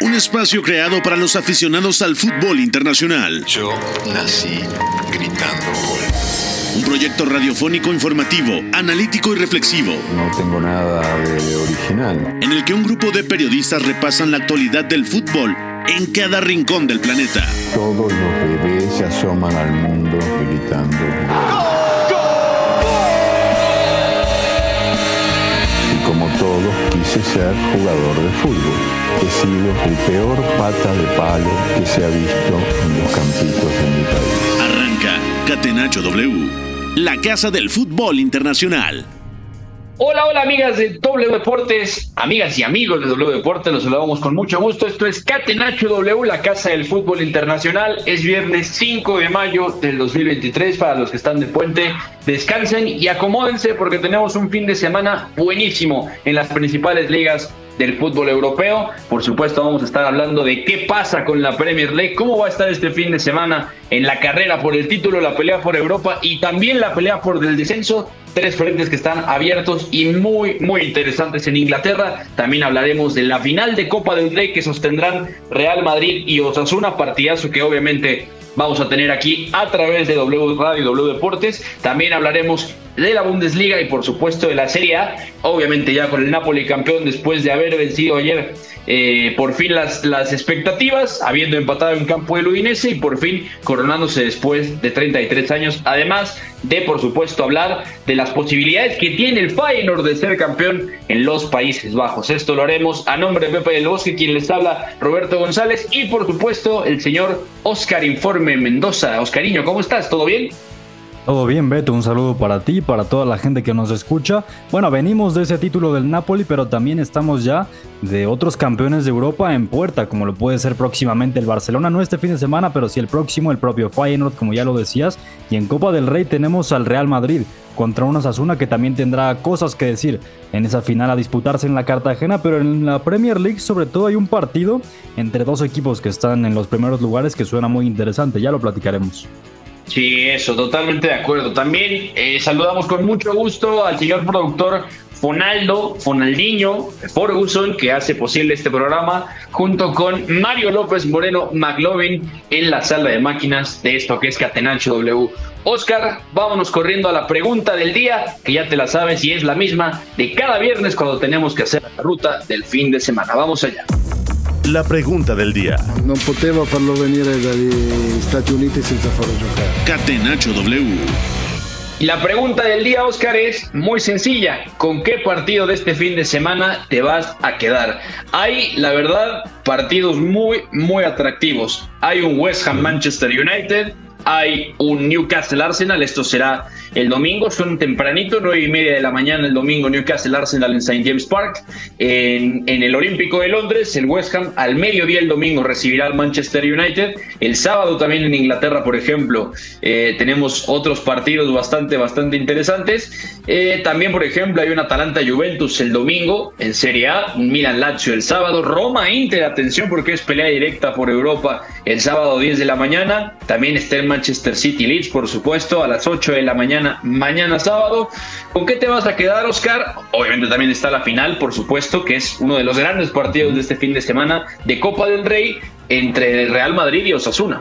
un espacio creado para los aficionados al fútbol internacional. Yo nací gritando gol. Un proyecto radiofónico informativo, analítico y reflexivo. No tengo nada de original. En el que un grupo de periodistas repasan la actualidad del fútbol en cada rincón del planeta. Todos los bebés se asoman al mundo gritando. Y como todos, quise ser jugador de fútbol. He sido el peor pata de palo que se ha visto en los campitos de mi país. Arranca Catenacho W la Casa del Fútbol Internacional. Hola, hola amigas de W Deportes, amigas y amigos de W Deportes, los saludamos con mucho gusto. Esto es Catenacho W, la Casa del Fútbol Internacional. Es viernes 5 de mayo del 2023 para los que están de puente. Descansen y acomódense porque tenemos un fin de semana buenísimo en las principales ligas del fútbol europeo. Por supuesto, vamos a estar hablando de qué pasa con la Premier League, cómo va a estar este fin de semana en la carrera por el título, la pelea por Europa y también la pelea por el descenso. Tres frentes que están abiertos y muy, muy interesantes en Inglaterra. También hablaremos de la final de Copa del Rey que sostendrán Real Madrid y Osasuna, partidazo que obviamente vamos a tener aquí a través de W Radio y W Deportes. También hablaremos de la Bundesliga y por supuesto de la Serie A. Obviamente ya con el Napoli campeón después de haber vencido ayer eh, por fin las, las expectativas, habiendo empatado en campo del Udinese y por fin coronándose después de 33 años. Además de por supuesto hablar de las posibilidades que tiene el Feyenoord de ser campeón en los Países Bajos. Esto lo haremos a nombre de Pepe del Bosque, quien les habla Roberto González y por supuesto el señor Oscar Informe Mendoza. Oscariño, ¿cómo estás? ¿Todo bien? Todo bien, Beto, un saludo para ti, para toda la gente que nos escucha. Bueno, venimos de ese título del Napoli, pero también estamos ya de otros campeones de Europa en puerta, como lo puede ser próximamente el Barcelona, no este fin de semana, pero sí el próximo, el propio Feyenoord, como ya lo decías. Y en Copa del Rey tenemos al Real Madrid contra una Sasuna que también tendrá cosas que decir en esa final a disputarse en la Cartagena, pero en la Premier League sobre todo hay un partido entre dos equipos que están en los primeros lugares que suena muy interesante, ya lo platicaremos. Sí, eso, totalmente de acuerdo. También eh, saludamos con mucho gusto al señor productor Fonaldo, Fonaldiño, Ferguson, que hace posible este programa, junto con Mario López Moreno McLovin en la sala de máquinas de esto que es Catenacho W. Oscar, vámonos corriendo a la pregunta del día, que ya te la sabes y es la misma de cada viernes cuando tenemos que hacer la ruta del fin de semana. Vamos allá. La pregunta del día. No potevo farlo venire dagli Stati Uniti senza farlo giocare. Catenacho W. Y la pregunta del día, Oscar, es muy sencilla. ¿Con qué partido de este fin de semana te vas a quedar? Hay, la verdad, partidos muy, muy atractivos. Hay un West Ham Manchester United, hay un Newcastle Arsenal, esto será el domingo, son tempranito, nueve y media de la mañana el domingo, Newcastle Arsenal en St. James Park. En, el Olímpico de Londres, el West Ham al mediodía el domingo recibirá al Manchester United. El sábado también en Inglaterra, por ejemplo, eh, tenemos otros partidos bastante, bastante interesantes. Eh, también, por ejemplo, hay un Atalanta Juventus el domingo en Serie A, un Milan Lazio el sábado, Roma Inter, atención porque es pelea directa por Europa el sábado 10 de la mañana. También está el Manchester City Leeds, por supuesto, a las 8 de la mañana, mañana sábado. ¿Con qué te vas a quedar, Oscar? Obviamente también está la final, por supuesto, que es uno de los grandes partidos de este fin de semana de Copa del Rey entre Real Madrid y Osasuna.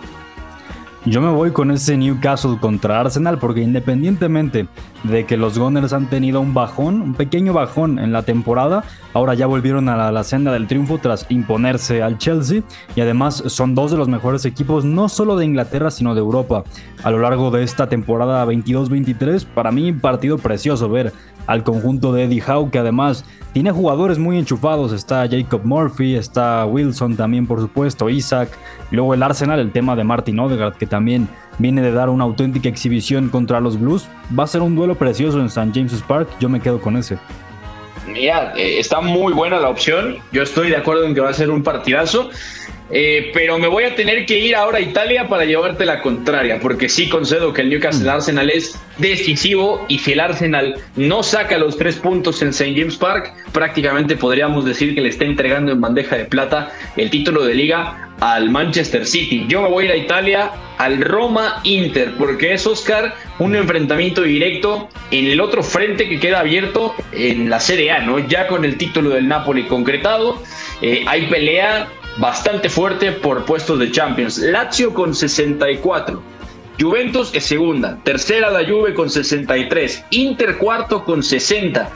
Yo me voy con ese Newcastle contra Arsenal porque independientemente de que los Gunners han tenido un bajón, un pequeño bajón en la temporada, ahora ya volvieron a la, senda del triunfo tras imponerse al Chelsea y además son dos de los mejores equipos no solo de Inglaterra sino de Europa. A lo largo de esta temporada 22-23, para mí partido precioso ver al conjunto de Eddie Howe que además tiene jugadores muy enchufados, está Jacob Murphy, está Wilson también por supuesto, Isaac, luego el Arsenal, el tema de Martin Odegaard que también viene de dar una auténtica exhibición contra los Blues, va a ser un duelo precioso en St. James's Park, yo me quedo con ese. Mira, eh, está muy buena la opción, yo estoy de acuerdo en que va a ser un partidazo. Eh, pero me voy a tener que ir ahora a Italia para llevarte la contraria, porque sí concedo que el Newcastle mm. Arsenal es decisivo y si el Arsenal no saca los tres puntos en St. James Park, prácticamente podríamos decir que le está entregando en bandeja de plata el título de liga al Manchester City. Yo me voy a ir a Italia al Roma Inter, porque es Oscar un enfrentamiento directo en el otro frente que queda abierto en la Serie A, ¿no? Ya con el título del Napoli concretado, eh, hay pelea bastante fuerte por puestos de Champions. Lazio con 64. Juventus es segunda, tercera la Juve con 63, Inter cuarto con 60,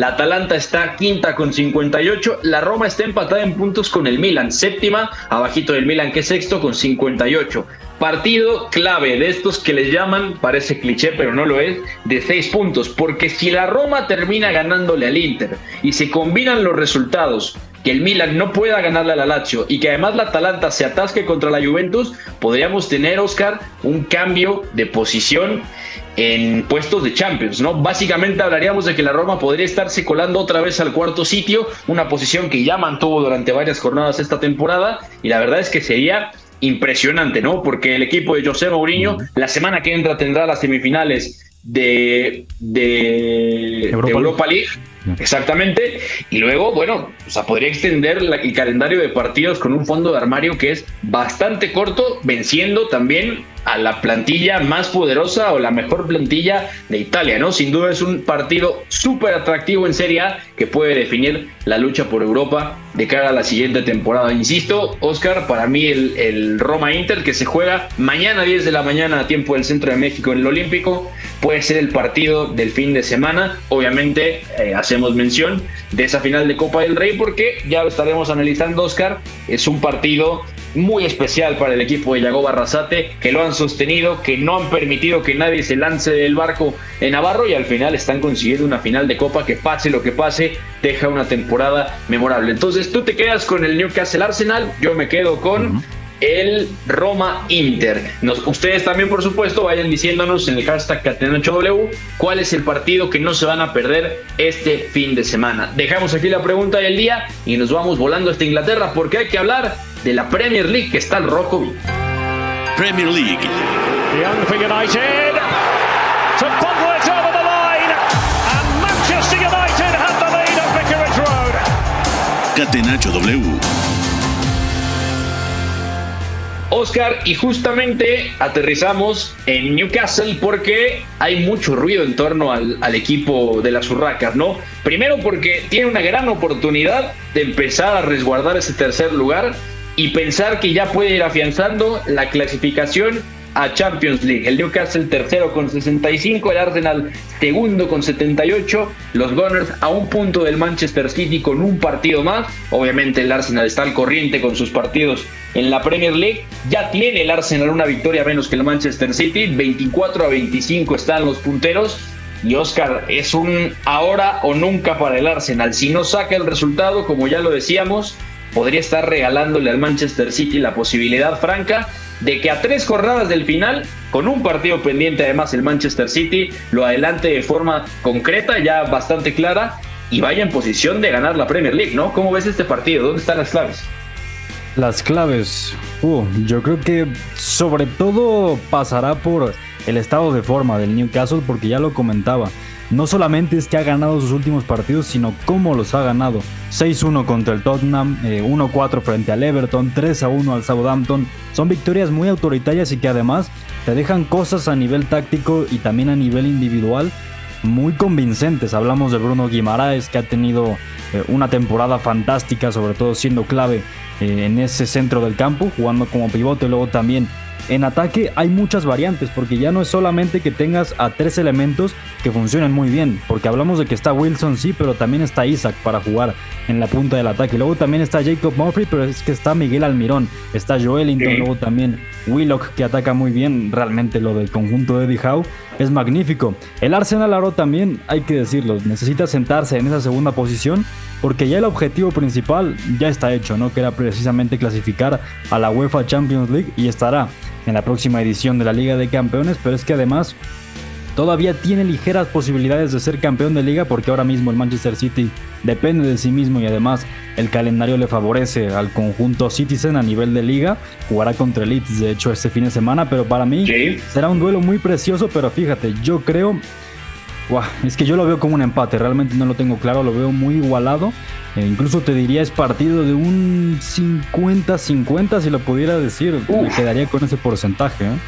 la Atalanta está quinta con 58. La Roma está empatada en puntos con el Milan. Séptima, abajito del Milan que es sexto con 58. Partido clave de estos que les llaman, parece cliché pero no lo es, de seis puntos. Porque si la Roma termina ganándole al Inter y se combinan los resultados que el Milan no pueda ganarle a la Lazio y que además la Atalanta se atasque contra la Juventus, podríamos tener, Oscar, un cambio de posición en puestos de Champions, ¿no? Básicamente hablaríamos de que la Roma podría estarse colando otra vez al cuarto sitio, una posición que ya mantuvo durante varias jornadas esta temporada, y la verdad es que sería impresionante, ¿no? Porque el equipo de José Mourinho la semana que entra tendrá las semifinales de, de Europa, League. Exactamente. Y luego, bueno, o sea, podría extender el calendario de partidos con un fondo de armario que es bastante corto, venciendo también a la plantilla más poderosa o la mejor plantilla de Italia, ¿no? Sin duda es un partido súper atractivo en Serie A que puede definir la lucha por Europa de cara a la siguiente temporada. Insisto, Oscar, para mí el, Roma Inter que se juega mañana a 10 de la mañana a tiempo del Centro de México en el Olímpico puede ser el partido del fin de semana. Obviamente eh, hacemos mención de esa final de Copa del Rey porque ya lo estaremos analizando, Oscar. Es un partido muy especial para el equipo de Yago Barrasate, que lo han sostenido, que no han permitido que nadie se lance del barco en Navarro y al final están consiguiendo una final de Copa que pase lo que pase, deja una temporada memorable. Entonces tú te quedas con el Newcastle Arsenal, yo me quedo con el Roma Inter. ustedes también, por supuesto, vayan diciéndonos en el hashtag Catenacho cuál es el partido que no se van a perder este fin de semana. Dejamos aquí la pregunta del día y nos vamos volando hasta Inglaterra porque hay que hablar de la Premier League que está el rojo. Premier League. Young for United. To Pogba over the line. And Manchester United have the lead at Vicarage Road. Catenacho W. Oscar, y justamente aterrizamos en Newcastle porque hay mucho ruido en torno al, al, equipo de las Urracas, ¿no? Primero porque tiene una gran oportunidad de empezar a resguardar ese tercer lugar y pensar que ya puede ir afianzando la clasificación a Champions League. El Newcastle tercero con 65, el Arsenal segundo con 78, los Gunners a un punto del Manchester City con un partido más. Obviamente el Arsenal está al corriente con sus partidos en la Premier League. Ya tiene el Arsenal una victoria menos que el Manchester City, 24 a 25 están los punteros. Y Oscar, es un ahora o nunca para el Arsenal. Si no saca el resultado, como ya lo decíamos, podría estar regalándole al Manchester City la posibilidad franca de que a tres jornadas del final, con un partido pendiente además el Manchester City, lo adelante de forma concreta, ya bastante clara, y vaya en posición de ganar la Premier League, ¿no? ¿Cómo ves este partido? ¿Dónde están las claves? Las claves, uh, yo creo que sobre todo pasará por el estado de forma del Newcastle, porque ya lo comentaba no solamente es que ha ganado sus últimos partidos, sino cómo los ha ganado. 6-1 contra el Tottenham, 1-4 eh, frente al Everton, 3-1 al Southampton. Son victorias muy autoritarias y que además te dejan cosas a nivel táctico y también a nivel individual muy convincentes. Hablamos de Bruno Guimaraes que ha tenido eh, una temporada fantástica, sobre todo siendo clave eh, en ese centro del campo, jugando como pivote, luego también en ataque hay muchas variantes, porque ya no es solamente que tengas a tres elementos que funcionen muy bien, porque hablamos de que está Wilson, sí, pero también está Isaac para jugar en la punta del ataque. Luego también está Jacob Murphy, pero es que está Miguel Almirón, está Joelinton, luego también Willock que ataca muy bien. Realmente lo del conjunto de Eddie Howe es magnífico. El Arsenal Aro también, hay que decirlo, necesita sentarse en esa segunda posición porque ya el objetivo principal ya está hecho, ¿no? Que era precisamente clasificar a la UEFA Champions League y estará en la próxima edición de la Liga de Campeones, pero es que además todavía tiene ligeras posibilidades de ser campeón de liga porque ahora mismo el Manchester City depende de sí mismo y además el calendario le favorece al conjunto Citizen a nivel de liga. Jugará contra el Leeds de hecho este fin de semana, pero para mí será un duelo muy precioso, pero fíjate, yo creo es que yo lo veo como un empate, realmente no lo tengo claro, lo veo muy igualado. E incluso te diría es partido de un 50-50 si lo pudiera decir. Me quedaría con ese porcentaje. ¿eh?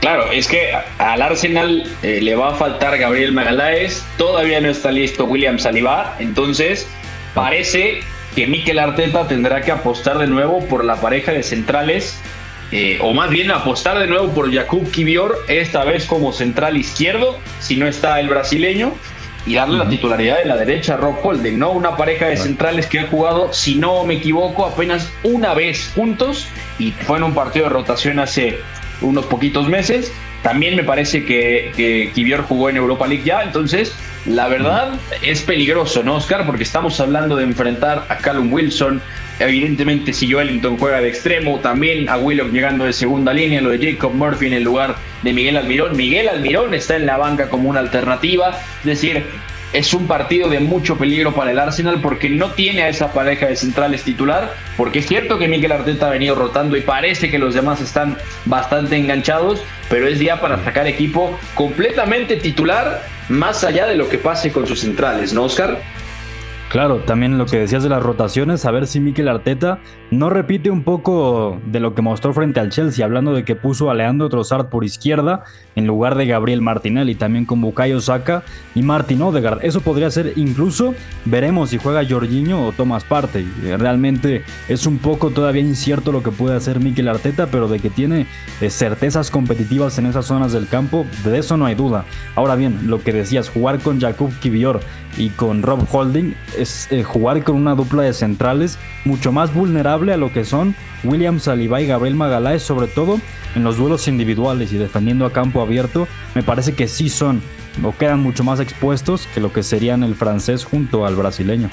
Claro, es que al Arsenal eh, le va a faltar Gabriel Magaláes, todavía no está listo William Saliba, entonces parece que Mikel Arteta tendrá que apostar de nuevo por la pareja de centrales, eh, o más bien apostar de nuevo por Jakub Kivior, esta vez como central izquierdo, si no está el brasileño, y darle la titularidad de la derecha a Rob Holding, ¿no? Una pareja de centrales que ha jugado, si no me equivoco, apenas una vez juntos y fue en un partido de rotación hace unos poquitos meses. También me parece que, que Kivior jugó en Europa League ya, entonces la verdad es peligroso, ¿no, Oscar? Porque estamos hablando de enfrentar a Callum Wilson. Evidentemente, si Joelinton juega de extremo, también a Willock llegando de segunda línea, lo de Jacob Murphy en el lugar de Miguel Almirón. Miguel Almirón está en la banca como una alternativa. Es decir, es un partido de mucho peligro para el Arsenal porque no tiene a esa pareja de centrales titular, porque es cierto que Miguel Arteta ha venido rotando y parece que los demás están bastante enganchados, pero es día para sacar equipo completamente titular, más allá de lo que pase con sus centrales, ¿no, Oscar? Claro, también lo que decías de las rotaciones, a ver si Mikel Arteta no repite un poco de lo que mostró frente al Chelsea, hablando de que puso a Leandro por izquierda en lugar de Gabriel Martinelli, también con Bukayo Saka y Martin Odegaard. Eso podría ser incluso, veremos si juega Jorginho o Thomas Partey. Realmente es un poco todavía incierto lo que puede hacer Mikel Arteta, pero de que tiene eh, certezas competitivas en esas zonas del campo, de eso no hay duda. Ahora bien, lo que decías, jugar con Jakub Kivior y con Rob Holding es eh, jugar con una dupla de centrales mucho más vulnerable a lo que son William Saliba y Gabriel Magaláes, sobre todo en los duelos individuales y defendiendo a campo abierto, me parece que sí son o quedan mucho más expuestos que lo que serían el francés junto al brasileño.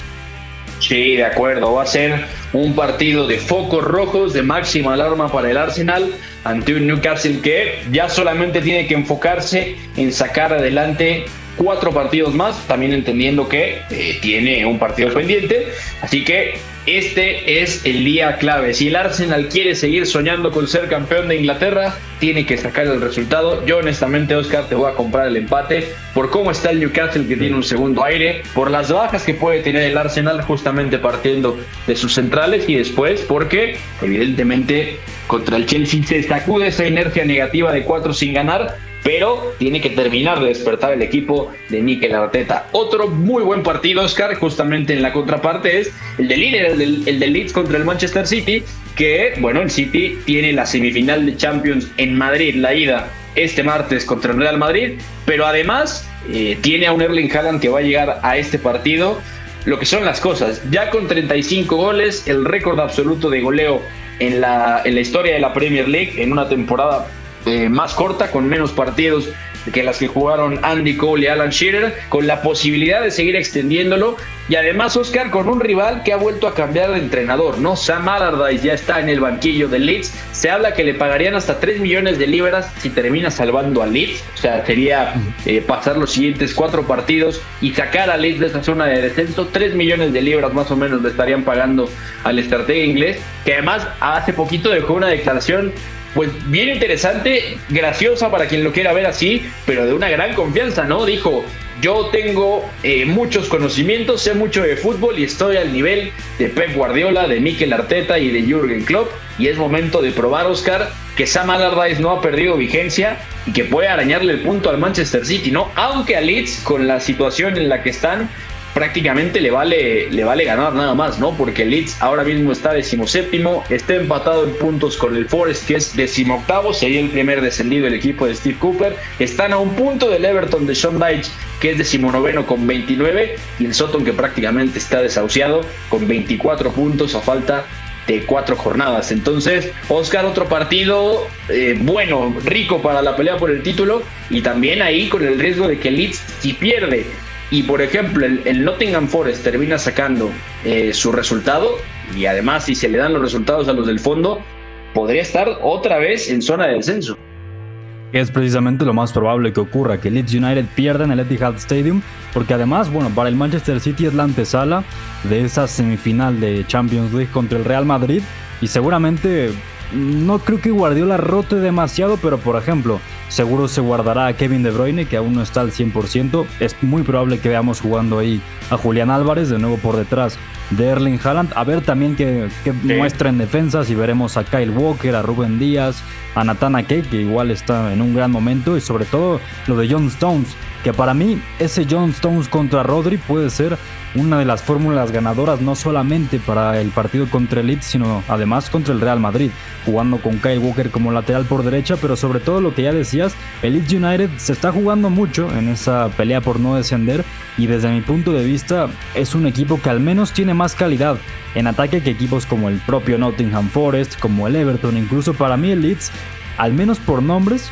Sí, de acuerdo. Va a ser un partido de focos rojos, de máxima alarma para el Arsenal ante un Newcastle que ya solamente tiene que enfocarse en sacar adelante cuatro partidos más, también entendiendo que eh, tiene un partido pendiente. Así que este es el día clave. Si el Arsenal quiere seguir soñando con ser campeón de Inglaterra, tiene que sacar el resultado. Yo honestamente, Oscar, te voy a comprar el empate por cómo está el Newcastle que tiene un segundo aire, por las bajas que puede tener el Arsenal justamente partiendo de sus centrales y después porque evidentemente contra el Chelsea se sacude esa inercia negativa de cuatro sin ganar pero tiene que terminar de despertar el equipo de Mikel Arteta. Otro muy buen partido, Oscar, justamente en la contraparte es el de líder, el del, Leeds contra el Manchester City, que, bueno, el City tiene la semifinal de Champions en Madrid, la ida este martes contra el Real Madrid, pero además eh, tiene a un Erling Haaland que va a llegar a este partido. Lo que son las cosas, ya con 35 goles, el récord absoluto de goleo en la, en la historia de la Premier League en una temporada eh, más corta, con menos partidos que las que jugaron Andy Cole y Alan Shearer, con la posibilidad de seguir extendiéndolo. Y además, Oscar, con un rival que ha vuelto a cambiar de entrenador, ¿no? Sam Allardyce ya está en el banquillo del Leeds. Se habla que le pagarían hasta 3 millones de libras si termina salvando al Leeds. O sea, sería eh, pasar los siguientes cuatro partidos y sacar a Leeds de esa zona de descenso. 3 millones de libras más o menos le estarían pagando al estratega inglés, que además hace poquito dejó una declaración pues bien interesante, graciosa para quien lo quiera ver así, pero de una gran confianza, ¿no? Dijo, yo tengo eh, muchos conocimientos, sé mucho de fútbol y estoy al nivel de Pep Guardiola, de Mikel Arteta y de Jürgen Klopp. Y es momento de probar, Oscar, que Sam Allardyce no ha perdido vigencia y que puede arañarle el punto al Manchester City, ¿no? Aunque a Leeds, con la situación en la que están, prácticamente le vale, le vale ganar nada más, ¿no? Porque Leeds ahora mismo está decimoséptimo, está empatado en puntos con el Forest, que es decimoctavo, sería el primer descendido del equipo de Steve Cooper. Están a un punto del Everton de Sean Dyche, que es decimonoveno con 29, y el Soton que prácticamente está desahuciado con 24 puntos a falta de cuatro jornadas. Entonces, Oscar, otro partido eh, bueno, rico para la pelea por el título y también ahí con el riesgo de que Leeds, si pierde y por ejemplo el, Nottingham Forest termina sacando eh, su resultado y además si se le dan los resultados a los del fondo, podría estar otra vez en zona de descenso. Es precisamente lo más probable que ocurra, que Leeds United pierda en el Etihad Stadium, porque además, bueno, para el Manchester City es la antesala de esa semifinal de Champions League contra el Real Madrid y seguramente no creo que Guardiola rote demasiado, pero por ejemplo, seguro se guardará a Kevin De Bruyne, que aún no está al 100%. Es muy probable que veamos jugando ahí a Julián Álvarez, de nuevo por detrás de Erling Haaland. A ver también que, muestra en defensa, si veremos a Kyle Walker, a Ruben Díaz, a Nathan Ake, que igual está en un gran momento, y sobre todo lo de John Stones, que para mí ese John Stones contra Rodri puede ser una de las fórmulas ganadoras no solamente para el partido contra el Leeds, sino además contra el Real Madrid, jugando con Kyle Walker como lateral por derecha, pero sobre todo lo que ya decías, el Leeds United se está jugando mucho en esa pelea por no descender y desde mi punto de vista es un equipo que al menos tiene más calidad en ataque que equipos como el propio Nottingham Forest, como el Everton, incluso para mí el Leeds, al menos por nombres,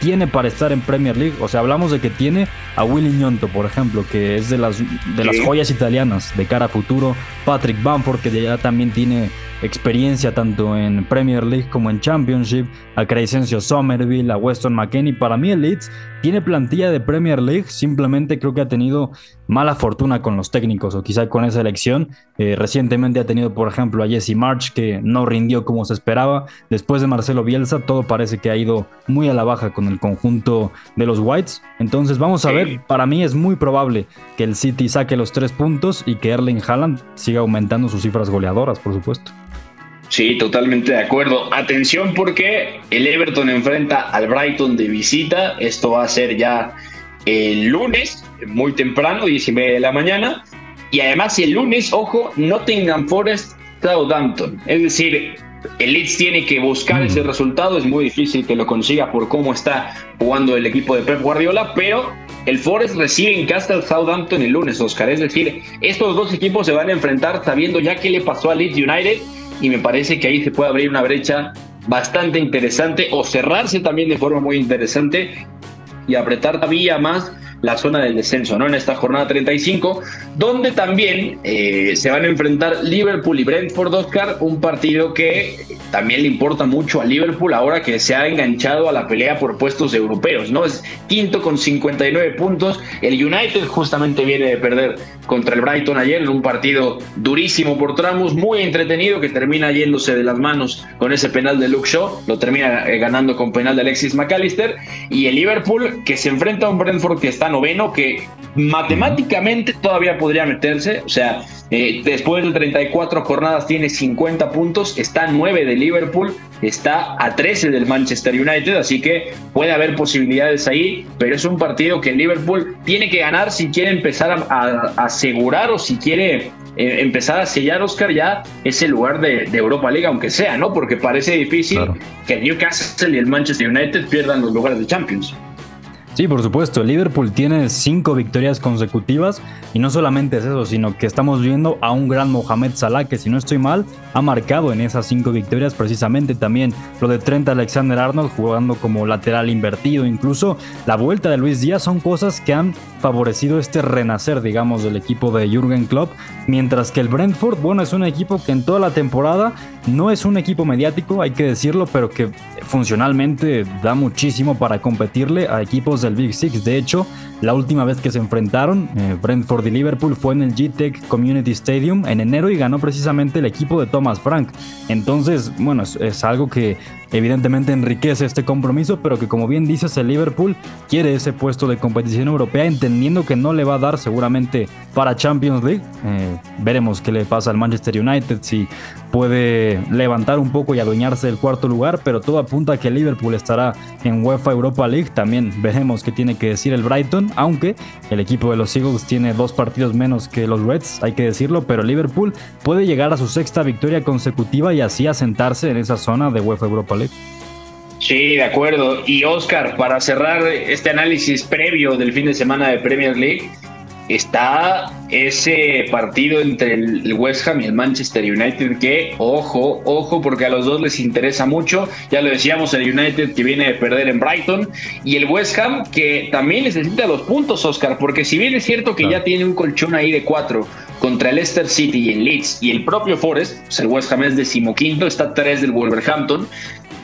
tiene para estar en Premier League. O sea, hablamos de que tiene a Willy Ñonto, por ejemplo, que es de las, de las joyas italianas de cara a futuro. Patrick Bamford, que ya también tiene experiencia tanto en Premier League como en Championship, a Crescencio Somerville, a Weston McKennie. Para mí el Leeds tiene plantilla de Premier League, simplemente creo que ha tenido mala fortuna con los técnicos o quizá con esa elección. Eh, recientemente ha tenido, por ejemplo, a Jesse March que no rindió como se esperaba. Después de Marcelo Bielsa, todo parece que ha ido muy a la baja con el conjunto de los Whites. Entonces vamos a ver, para mí es muy probable que el City saque los tres puntos y que Erling Haaland siga aumentando sus cifras goleadoras, por supuesto. Sí, totalmente de acuerdo. Atención porque el Everton enfrenta al Brighton de visita. Esto va a ser ya el lunes, muy temprano, 10 y media de la mañana. Y además el lunes, ojo, Nottingham Forest Southampton. Es decir, el Leeds tiene que buscar ese resultado. Es muy difícil que lo consiga por cómo está jugando el equipo de Pep Guardiola, pero el Forest recibe en casa al Southampton el lunes, Oscar. Es decir, estos dos equipos se van a enfrentar sabiendo ya qué le pasó al Leeds United y me parece que ahí se puede abrir una brecha bastante interesante o cerrarse también de forma muy interesante y apretar todavía más la zona del descenso, ¿no? En esta jornada 35, donde también eh, se van a enfrentar Liverpool y Brentford, Oscar, un partido que también le importa mucho a Liverpool ahora que se ha enganchado a la pelea por puestos europeos, ¿no? Es quinto con 59 puntos. El United justamente viene de perder contra el Brighton ayer en un partido durísimo por tramos, muy entretenido que termina yéndose de las manos con ese penal de Luke Shaw, lo termina eh, ganando con penal de Alexis McAllister y el Liverpool que se enfrenta a un Brentford que está noveno, que matemáticamente todavía podría meterse, o sea, eh, después de 34 jornadas tiene 50 puntos, está 9 de Liverpool, está a 13 del Manchester United, así que puede haber posibilidades ahí, pero es un partido que Liverpool tiene que ganar si quiere empezar a, asegurar o si quiere eh, empezar a sellar, Oscar, ya ese lugar de, Europa League, aunque sea, ¿no? Porque parece difícil que el Newcastle y el Manchester United pierdan los lugares de Champions. Sí, por supuesto. El Liverpool tiene cinco victorias consecutivas y no solamente es eso, sino que estamos viendo a un gran Mohamed Salah que, si no estoy mal, ha marcado en esas cinco victorias precisamente también lo de Trent Alexander Arnold jugando como lateral invertido. Incluso la vuelta de Luis Díaz son cosas que han favorecido este renacer, digamos, del equipo de Jürgen Klopp. Mientras que el Brentford, bueno, es un equipo que en toda la temporada no es un equipo mediático, hay que decirlo, pero que funcionalmente da muchísimo para competirle a equipos del Big Six. De hecho, la última vez que se enfrentaron, eh, Brentford y Liverpool, fue en el G-Tech Community Stadium en enero y ganó precisamente el equipo de Thomas Frank. Entonces, bueno, es, algo que evidentemente enriquece este compromiso, pero que como bien dices, el Liverpool quiere ese puesto de competición europea, entendiendo que no le va a dar seguramente para Champions League. Eh, veremos qué le pasa al Manchester United, si puede levantar un poco y adueñarse del cuarto lugar, pero todo apunta a que el Liverpool estará en UEFA Europa League. También veremos qué tiene que decir el Brighton aunque el equipo de los Eagles tiene dos partidos menos que los Reds, hay que decirlo, pero Liverpool puede llegar a su sexta victoria consecutiva y así asentarse en esa zona de UEFA Europa League. Sí, de acuerdo. Y Oscar, para cerrar este análisis previo del fin de semana de Premier League, está ese partido entre el West Ham y el Manchester United que, ojo, ojo, porque a los dos les interesa mucho. Ya lo decíamos, el United que viene de perder en Brighton y el West Ham que también necesita los puntos, Oscar, porque si bien es cierto que ya tiene un colchón ahí de cuatro contra el Leicester City y el Leeds y el propio Forest, pues el West Ham es decimoquinto, está tres del Wolverhampton,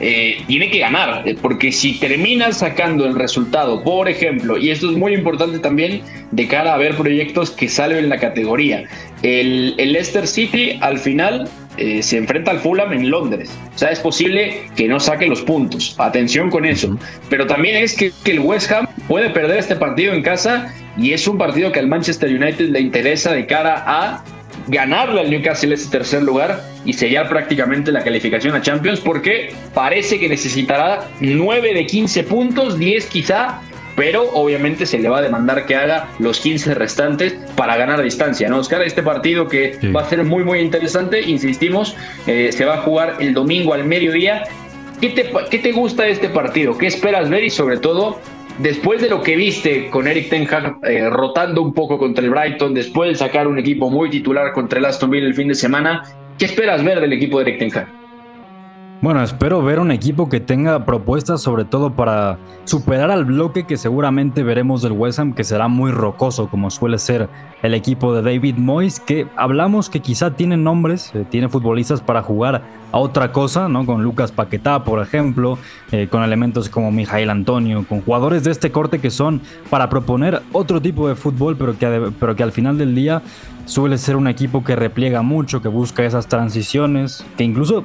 eh, tiene que ganar, eh, porque si termina sacando el resultado, por ejemplo, y esto es muy importante también de cara a ver proyectos que salven la categoría, el, Leicester City al final eh, se enfrenta al Fulham en Londres. O sea, es posible que no saque los puntos. Atención con eso. Pero también es que, que, el West Ham puede perder este partido en casa y es un partido que al Manchester United le interesa de cara a ganarle al Newcastle ese tercer lugar y sellar prácticamente la calificación a Champions porque parece que necesitará 9 de 15 puntos, 10 quizá pero obviamente se le va a demandar que haga los 15 restantes para ganar a distancia, ¿no, Oscar? Este partido que va a ser muy, muy interesante, insistimos, eh, se va a jugar el domingo al mediodía. ¿Qué te, ¿Qué te gusta de este partido? ¿Qué esperas ver? Y sobre todo, después de lo que viste con Eric Ten Hag eh, rotando un poco contra el Brighton, después de sacar un equipo muy titular contra el Aston Villa el fin de semana, ¿qué esperas ver del equipo de Eric Ten Hag? Bueno, espero ver un equipo que tenga propuestas sobre todo para superar al bloque que seguramente veremos del West Ham, que será muy rocoso como suele ser el equipo de David Moyes, que hablamos que quizá tiene nombres, eh, tiene futbolistas para jugar a otra cosa, ¿no? Con Lucas Paquetá, por ejemplo, eh, con elementos como Mijail Antonio, con jugadores de este corte que son para proponer otro tipo de fútbol, pero que, pero que al final del día suele ser un equipo que repliega mucho, que busca esas transiciones, que incluso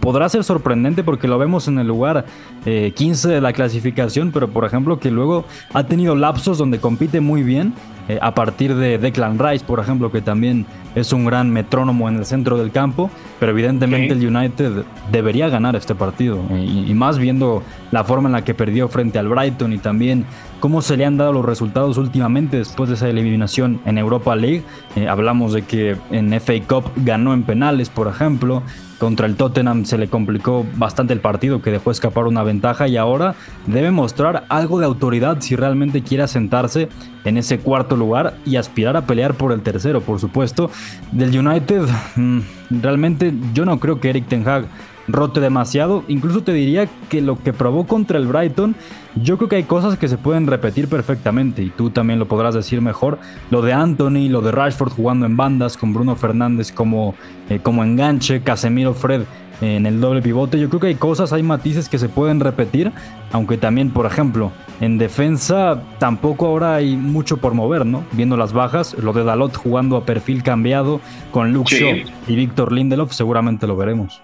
podrá ser sorprendente porque lo vemos en el lugar 15 eh, de la clasificación, pero por ejemplo que luego ha tenido lapsos donde compite muy bien eh, a partir de Declan Rice, por ejemplo, que también es un gran metrónomo en el centro del campo, pero evidentemente el United debería ganar este partido, eh, y, más viendo la forma en la que perdió frente al Brighton y también cómo se le han dado los resultados últimamente después de esa eliminación en Europa League. hablamos de que en FA Cup ganó en penales, por ejemplo, contra el Tottenham se le complicó bastante el partido, que dejó escapar una ventaja y ahora debe mostrar algo de autoridad si realmente quiere asentarse en ese cuarto lugar y aspirar a pelear por el tercero, por supuesto. Del United, mm, realmente yo no creo que Eric Ten Hag rote demasiado. Incluso te diría que lo que probó contra el Brighton, yo creo que hay cosas que se pueden repetir perfectamente y tú también lo podrás decir mejor. Lo de Anthony, lo de Rashford jugando en bandas con Bruno Fernández como, eh, como enganche, Casemiro Fred en el doble pivote. Yo creo que hay cosas, hay matices que se pueden repetir, aunque también, por ejemplo, en defensa tampoco ahora hay mucho por mover, ¿no? Viendo las bajas, lo de Dalot jugando a perfil cambiado con Luke y Víctor Lindelof, seguramente lo veremos.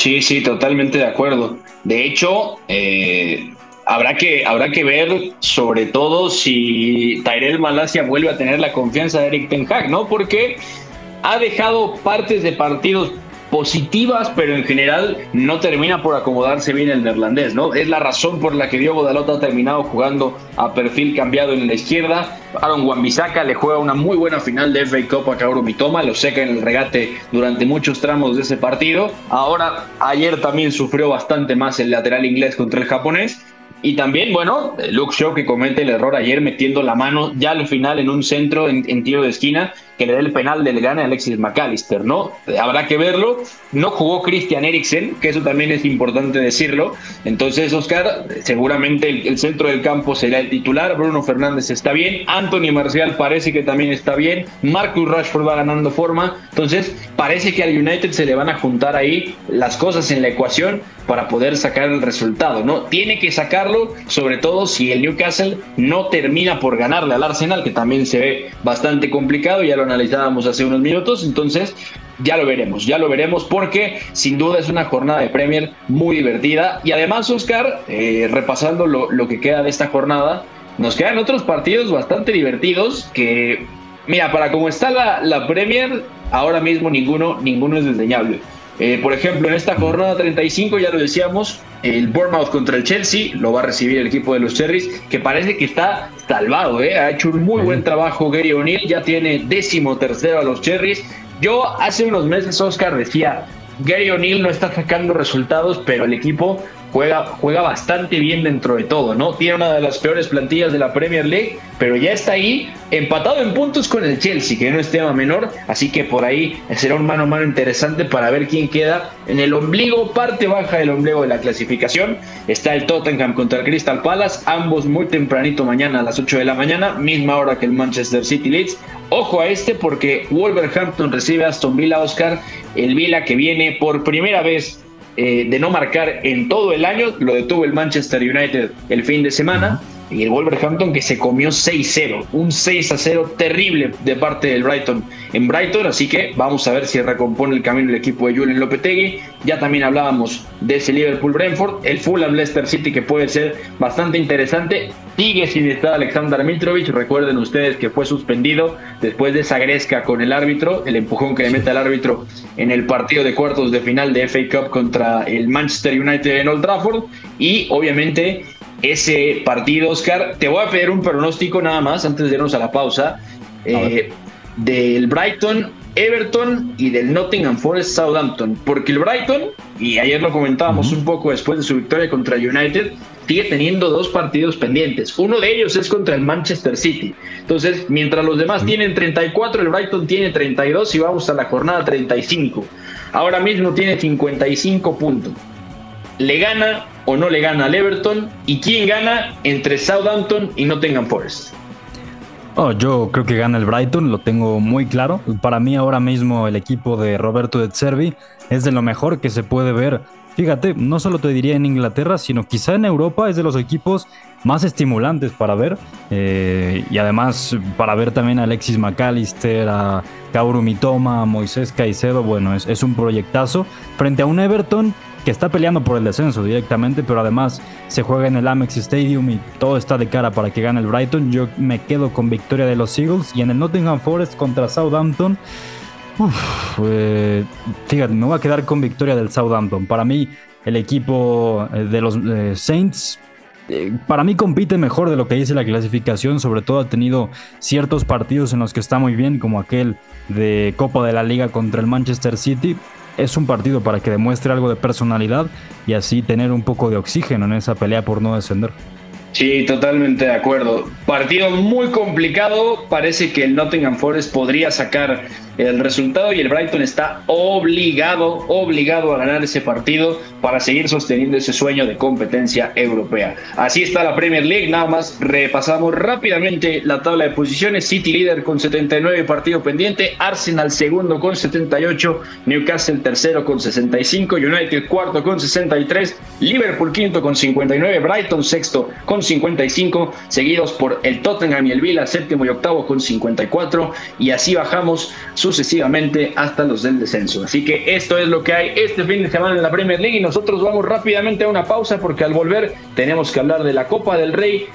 Sí, sí, totalmente de acuerdo. De hecho, eh, habrá, que, habrá que ver sobre todo si Tyrell Malasia vuelve a tener la confianza de Eric Ten Hag, ¿no? Porque ha dejado partes de partidos positivas, pero en general no termina por acomodarse bien el neerlandés, ¿no? Es la razón por la que Diogo Dalot ha terminado jugando a perfil cambiado en la izquierda. Aaron Wambisaka le juega una muy buena final de FA Cup a Kaoru Mitoma, lo seca en el regate durante muchos tramos de ese partido. Ahora, ayer también sufrió bastante más el lateral inglés contra el japonés. Y también, bueno, Luke Shaw que comete el error ayer metiendo la mano ya al final en un centro en, tiro de esquina que le dé el penal del gane a Alexis McAllister, ¿no? Habrá que verlo. No jugó Christian Eriksen, que eso también es importante decirlo. Entonces, Oscar, seguramente el, centro del campo será el titular. Bruno Fernández está bien. Anthony Marcial parece que también está bien. Marcus Rashford va ganando forma. Entonces, parece que al United se le van a juntar ahí las cosas en la ecuación para poder sacar el resultado, ¿no? Tiene que sacarlo, sobre todo si el Newcastle no termina por ganarle al Arsenal, que también se ve bastante complicado. Ya lo analizábamos hace unos minutos, entonces ya lo veremos, ya lo veremos porque sin duda es una jornada de Premier muy divertida y además Oscar, eh, repasando lo, que queda de esta jornada, nos quedan otros partidos bastante divertidos que, mira, para como está la, la Premier, ahora mismo ninguno, ninguno es desdeñable. Eh, por ejemplo, en esta jornada 35, ya lo decíamos, el Bournemouth contra el Chelsea lo va a recibir el equipo de los Cherries, que parece que está salvado, ¿eh? ha hecho un muy buen trabajo Gary O'Neill, ya tiene décimo tercero a los Cherries. Yo hace unos meses, Oscar, decía, Gary O'Neill no está sacando resultados, pero el equipo juega, juega bastante bien dentro de todo, ¿no? Tiene una de las peores plantillas de la Premier League, pero ya está ahí, empatado en puntos con el Chelsea, que no es tema menor, así que por ahí será un mano a mano interesante para ver quién queda en el ombligo, parte baja del ombligo de la clasificación. Está el Tottenham contra el Crystal Palace, ambos muy tempranito mañana a las 8 de la mañana, misma hora que el Manchester City Leeds. Ojo a este porque Wolverhampton recibe a Aston Villa Oscar, el Villa que viene por primera vez eh, de no marcar en todo el año, lo detuvo el Manchester United el fin de semana y el Wolverhampton que se comió 6-0, un 6-0 terrible de parte del Brighton en Brighton, así que vamos a ver si recompone el camino el equipo de Julian Lopetegui. Ya también hablábamos de ese Liverpool Brentford, el Fulham Leicester City que puede ser bastante interesante. Sigue sin estar Alexander Mitrovic, recuerden ustedes que fue suspendido después de esa gresca con el árbitro, el empujón que le mete al árbitro en el partido de cuartos de final de FA Cup contra el Manchester United en Old Trafford y obviamente ese partido, Oscar. Te voy a pedir un pronóstico nada más antes de irnos a la pausa. Eh, del Brighton, Everton y del Nottingham Forest Southampton. Porque el Brighton, y ayer lo comentábamos un poco después de su victoria contra United, sigue teniendo dos partidos pendientes. Uno de ellos es contra el Manchester City. Entonces, mientras los demás tienen 34, el Brighton tiene 32 y vamos a la jornada 35. Ahora mismo tiene 55 puntos. ¿Le gana o no le gana al Everton? ¿Y quién gana entre Southampton y Nottingham Forest? Oh, yo creo que gana el Brighton, lo tengo muy claro. Para mí ahora mismo el equipo de Roberto de Cervi es de lo mejor que se puede ver. Fíjate, no solo te diría en Inglaterra, sino quizá en Europa es de los equipos más estimulantes para ver. Eh, y además para ver también a Alexis McAllister, a Kaoru Mitoma, a Moisés Caicedo. Bueno, es, es un proyectazo. Frente a un Everton está peleando por el descenso directamente, pero además se juega en el Amex Stadium y todo está de cara para que gane el Brighton. Yo me quedo con victoria de los Eagles y en el Nottingham Forest contra Southampton. Eh, fíjate, me voy a quedar con victoria del Southampton. Para mí, el equipo eh, de los eh, Saints para mí compite mejor de lo que dice la clasificación, sobre todo ha tenido ciertos partidos en los que está muy bien, como aquel de Copa de la Liga contra el Manchester City, es un partido para que demuestre algo de personalidad y así tener un poco de oxígeno en esa pelea por no descender. Sí, totalmente de acuerdo. Partido muy complicado. Parece que el Nottingham Forest podría sacar el resultado y el Brighton está obligado, obligado a ganar ese partido para seguir sosteniendo ese sueño de competencia europea. Así está la Premier League. Nada más repasamos rápidamente la tabla de posiciones. City líder con 79 partido pendiente. Arsenal segundo con 78. Newcastle tercero con 65. United cuarto con 63. Liverpool quinto con 59. Brighton sexto con 55, seguidos por el Tottenham y el Villa, séptimo y octavo con 54, y así bajamos sucesivamente hasta los del descenso. Así que esto es lo que hay este fin de semana en la Premier League y nosotros vamos rápidamente a una pausa porque al volver tenemos que hablar de la Copa del Rey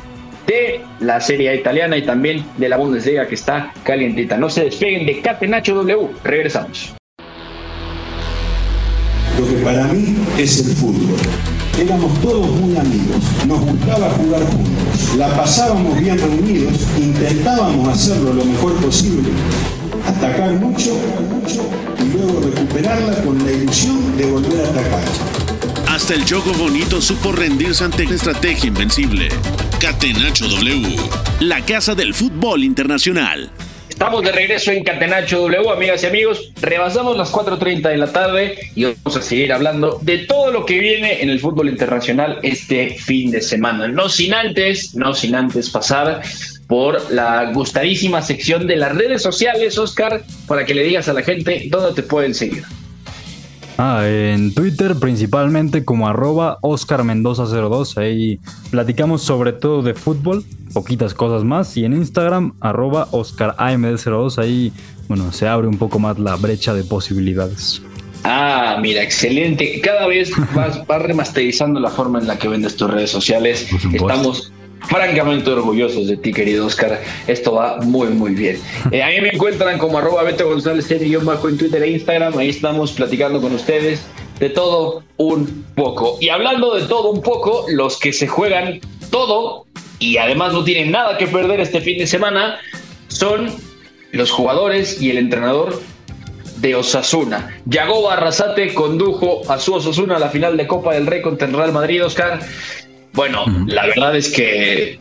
de la Serie italiana y también de la Bundesliga que está calientita. No se despeguen de Catenacho W. Regresamos. Lo que para mí es el fútbol. Éramos todos muy amigos, nos gustaba jugar juntos, la pasábamos bien reunidos, intentábamos hacerlo lo mejor posible, atacar mucho, mucho y luego recuperarla con la ilusión de volver a atacar. Hasta el juego bonito supo rendirse ante una estrategia invencible. Catenacho W, la casa del fútbol internacional. Estamos de regreso en Catenacho W, amigas y amigos. Rebasamos las 4.30 de la tarde y vamos a seguir hablando de todo lo que viene en el fútbol internacional este fin de semana. No sin antes, no sin antes pasar por la gustadísima sección de las redes sociales, Oscar, para que le digas a la gente dónde te pueden seguir. Ah, en Twitter principalmente como arroba Oscar Mendoza 02, ahí platicamos sobre todo de fútbol, poquitas cosas más, y en Instagram arroba Oscar AMD02, ahí bueno, se abre un poco más la brecha de posibilidades. Ah, mira, excelente. Cada vez vas, vas remasterizando la forma en la que vendes tus redes sociales. Estamos francamente orgullosos de ti, querido Oscar. Esto va muy, muy bien. Eh, a mí me encuentran como arroba Beto González bajo en Twitter e Instagram. Ahí estamos platicando con ustedes de todo un poco. Y hablando de todo un poco, los que se juegan todo y además no tienen nada que perder este fin de semana son los jugadores y el entrenador de Osasuna. Yagoba Arrasate condujo a su Osasuna a la final de Copa del Rey contra el Real Madrid, Oscar. Bueno, la verdad es que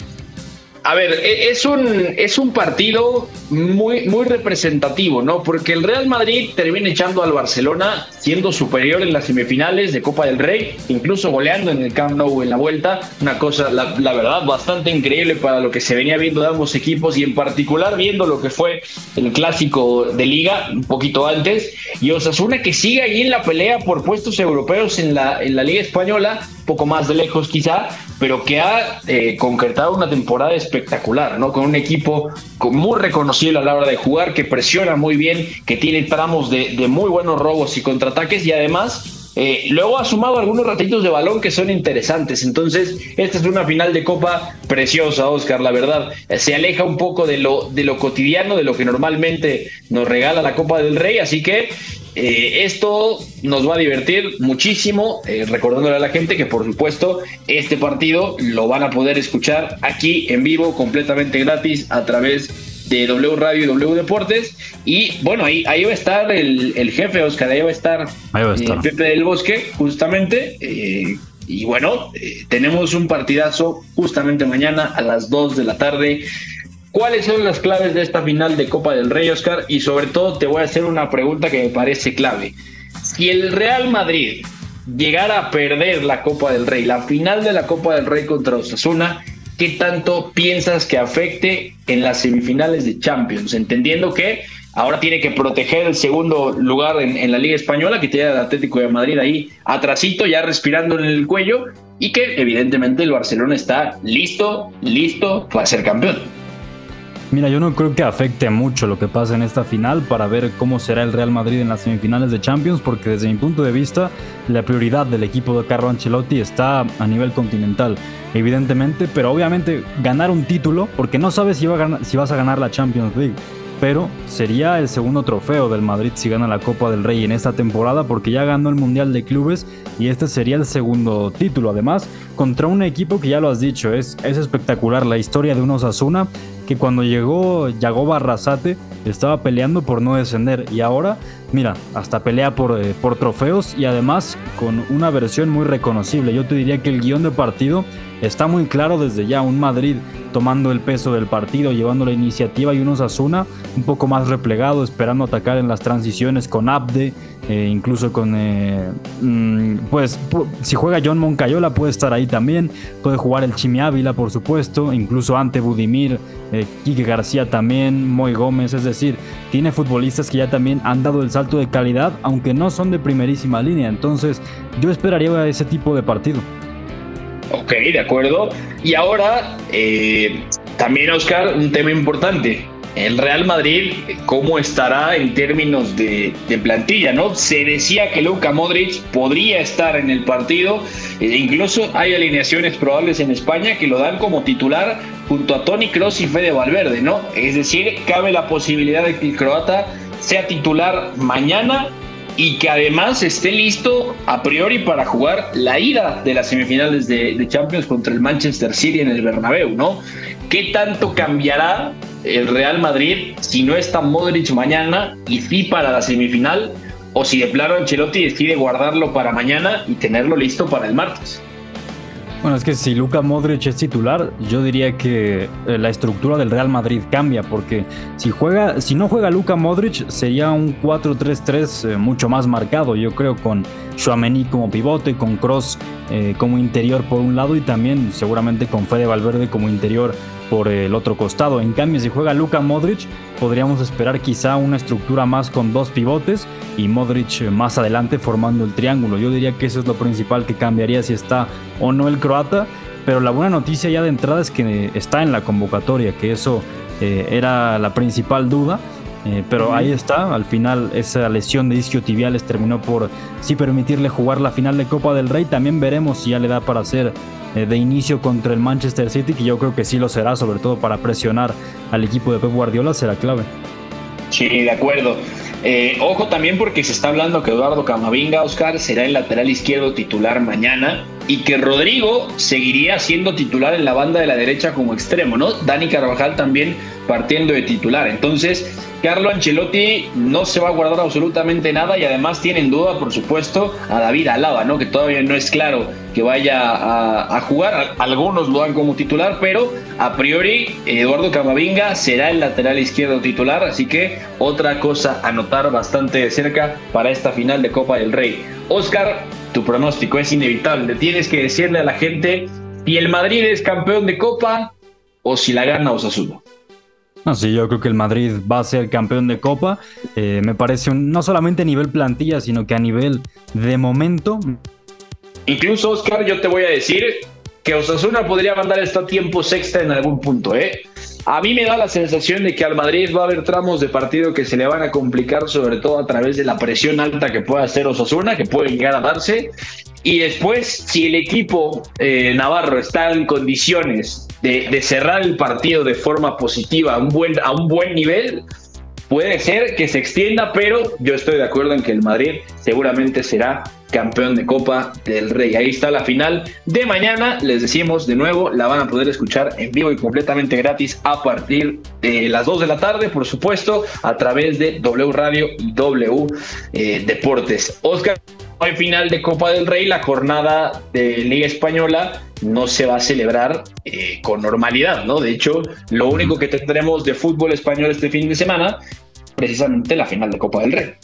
a ver, e, es un, es un partido muy, muy representativo, ¿no? Porque el Real Madrid termina echando al Barcelona siendo superior en las semifinales de Copa del Rey, incluso goleando en el Camp Nou en la vuelta. Una cosa, la, verdad, bastante increíble para lo que se venía viendo de ambos equipos y en particular viendo lo que fue el clásico de Liga un poquito antes. Y Osasuna que sigue ahí en la pelea por puestos europeos en la, en la Liga Española, poco más de lejos quizá, pero que ha eh, concretado una temporada espectacular, ¿no? Con un equipo muy reconocible a la hora de jugar, que presiona muy bien, que tiene tramos de, muy buenos robos y contraataques y además eh, luego ha sumado algunos ratitos de balón que son interesantes. Entonces, esta es una final de Copa preciosa, Oscar, la verdad. Se aleja un poco de lo, de lo cotidiano, de lo que normalmente nos regala la Copa del Rey. Así que eh, esto nos va a divertir muchísimo, eh, recordándole a la gente que por supuesto este partido lo van a poder escuchar aquí en vivo completamente gratis a través de W Radio y W Deportes. Y bueno, ahí, ahí va a estar el, jefe Oscar, ahí va a estar, eh, Pepe del Bosque, justamente. y bueno, tenemos un partidazo justamente mañana a las 2 de la tarde ¿Cuáles son las claves de esta final de Copa del Rey, Oscar? Y sobre todo te voy a hacer una pregunta que me parece clave. Si el Real Madrid llegara a perder la Copa del Rey, la final de la Copa del Rey contra Osasuna, ¿qué tanto piensas que afecte en las semifinales de Champions? Entendiendo que ahora tiene que proteger el segundo lugar en, la Liga Española, que tiene el Atlético de Madrid ahí atrasito, ya respirando en el cuello, y que evidentemente el Barcelona está listo, listo para ser campeón. Mira, yo no creo que afecte mucho lo que pasa en esta final para ver cómo será el Real Madrid en las semifinales de Champions, porque desde mi punto de vista, la prioridad del equipo de Carlo Ancelotti está a nivel continental, evidentemente, pero obviamente ganar un título, porque no sabes si, vas a ganar la Champions League pero sería el segundo trofeo del Madrid si gana la Copa del Rey en esta temporada porque ya ganó el Mundial de Clubes y este sería el segundo título. Además, contra un equipo que ya lo has dicho, es, es espectacular la historia de un Osasuna que cuando llegó Yagoba Arrasate estaba peleando por no descender y ahora, mira, hasta pelea por, eh, por trofeos y además con una versión muy reconocible. Yo te diría que el guion de partido está muy claro desde ya, un Madrid tomando el peso del partido, llevando la iniciativa y unos Asuna un poco más replegado, esperando atacar en las transiciones con Abde, eh, incluso con, eh, mm, pues si juega John Moncayola puede estar ahí también, puede jugar el Chimi Ávila por supuesto, incluso ante Budimir, eh, Quique García también, Moy Gómez, es decir, tiene futbolistas que ya también han dado el salto de calidad, aunque no son de primerísima línea, entonces yo esperaría ese tipo de partido. Ok, de acuerdo. Y ahora, eh, también, Oscar, un tema importante. El Real Madrid, ¿cómo estará en términos de, plantilla? ¿no? Se decía que Luka Modric podría estar en el partido. E incluso hay alineaciones probables en España que lo dan como titular junto a Tony Cross y Fede Valverde, ¿no? Es decir, cabe la posibilidad de que el croata sea titular mañana y que además esté listo a priori para jugar la ida de las semifinales de, Champions contra el Manchester City en el Bernabéu, ¿no? ¿Qué tanto cambiará el Real Madrid si no está Modric mañana y sí para la semifinal? O si de plano Ancelotti decide guardarlo para mañana y tenerlo listo para el martes. Bueno, es que si Luka Modric es titular, yo diría que eh, la estructura del Real Madrid cambia, porque si juega, si no juega Luka Modric, sería un 4-3-3 eh, mucho más marcado, yo creo, con Chouameni como pivote, con Cross eh, como interior por un lado y también seguramente con Fede Valverde como interior por el otro costado. En cambio, si juega Luka Modric, podríamos esperar quizá una estructura más con dos pivotes y Modric más adelante formando el triángulo. Yo diría que eso es lo principal que cambiaría si está o no el croata, pero la buena noticia ya de entrada es que está en la convocatoria, que eso eh, era la principal duda. Eh, pero ahí está, al final esa lesión de isquiotibiales terminó por sí permitirle jugar la final de Copa del Rey. También veremos si ya le da para hacer eh, de inicio contra el Manchester City, que yo creo que sí lo será, sobre todo para presionar al equipo de Pep Guardiola, será clave. Sí, de acuerdo. Eh, ojo también porque se está hablando que Eduardo Camavinga, Oscar, será el lateral izquierdo titular mañana y que Rodrigo seguiría siendo titular en la banda de la derecha como extremo, ¿no? Dani Carvajal también partiendo de titular. Entonces, Carlo Ancelotti no se va a guardar absolutamente nada y además tiene en duda, por supuesto, a David Alaba, ¿no? Que todavía no es claro que vaya a, jugar. Algunos lo dan como titular, pero a priori Eduardo Camavinga será el lateral izquierdo titular, así que otra cosa a notar bastante de cerca para esta final de Copa del Rey. Oscar, tu pronóstico es inevitable. Tienes que decirle a la gente si el Madrid es campeón de Copa o si la gana Osasuna. No, sí, yo creo que el Madrid va a ser campeón de Copa. Eh, me parece no solamente a nivel plantilla, sino que a nivel de momento. Incluso, Oscar, yo te voy a decir que Osasuna podría mandar esta tiempo sexta en algún punto, ¿eh? A mí me da la sensación de que al Madrid va a haber tramos de partido que se le van a complicar, sobre todo a través de la presión alta que pueda hacer Osasuna, que puede llegar a darse. Y después, si el equipo eh, Navarro está en condiciones de, cerrar el partido de forma positiva a un buen, a un buen nivel, puede ser que se extienda, pero yo estoy de acuerdo en que el Madrid seguramente será campeón de Copa del Rey. Ahí está la final de mañana. Les decimos de nuevo, la van a poder escuchar en vivo y completamente gratis a partir de las 2 de la tarde, por supuesto, a través de W Radio y W eh, Deportes. Oscar, hay final de Copa del Rey, la jornada de Liga Española no se va a celebrar eh, con normalidad, ¿no? De hecho, lo único que tendremos de fútbol español este fin de semana, precisamente la final de Copa del Rey.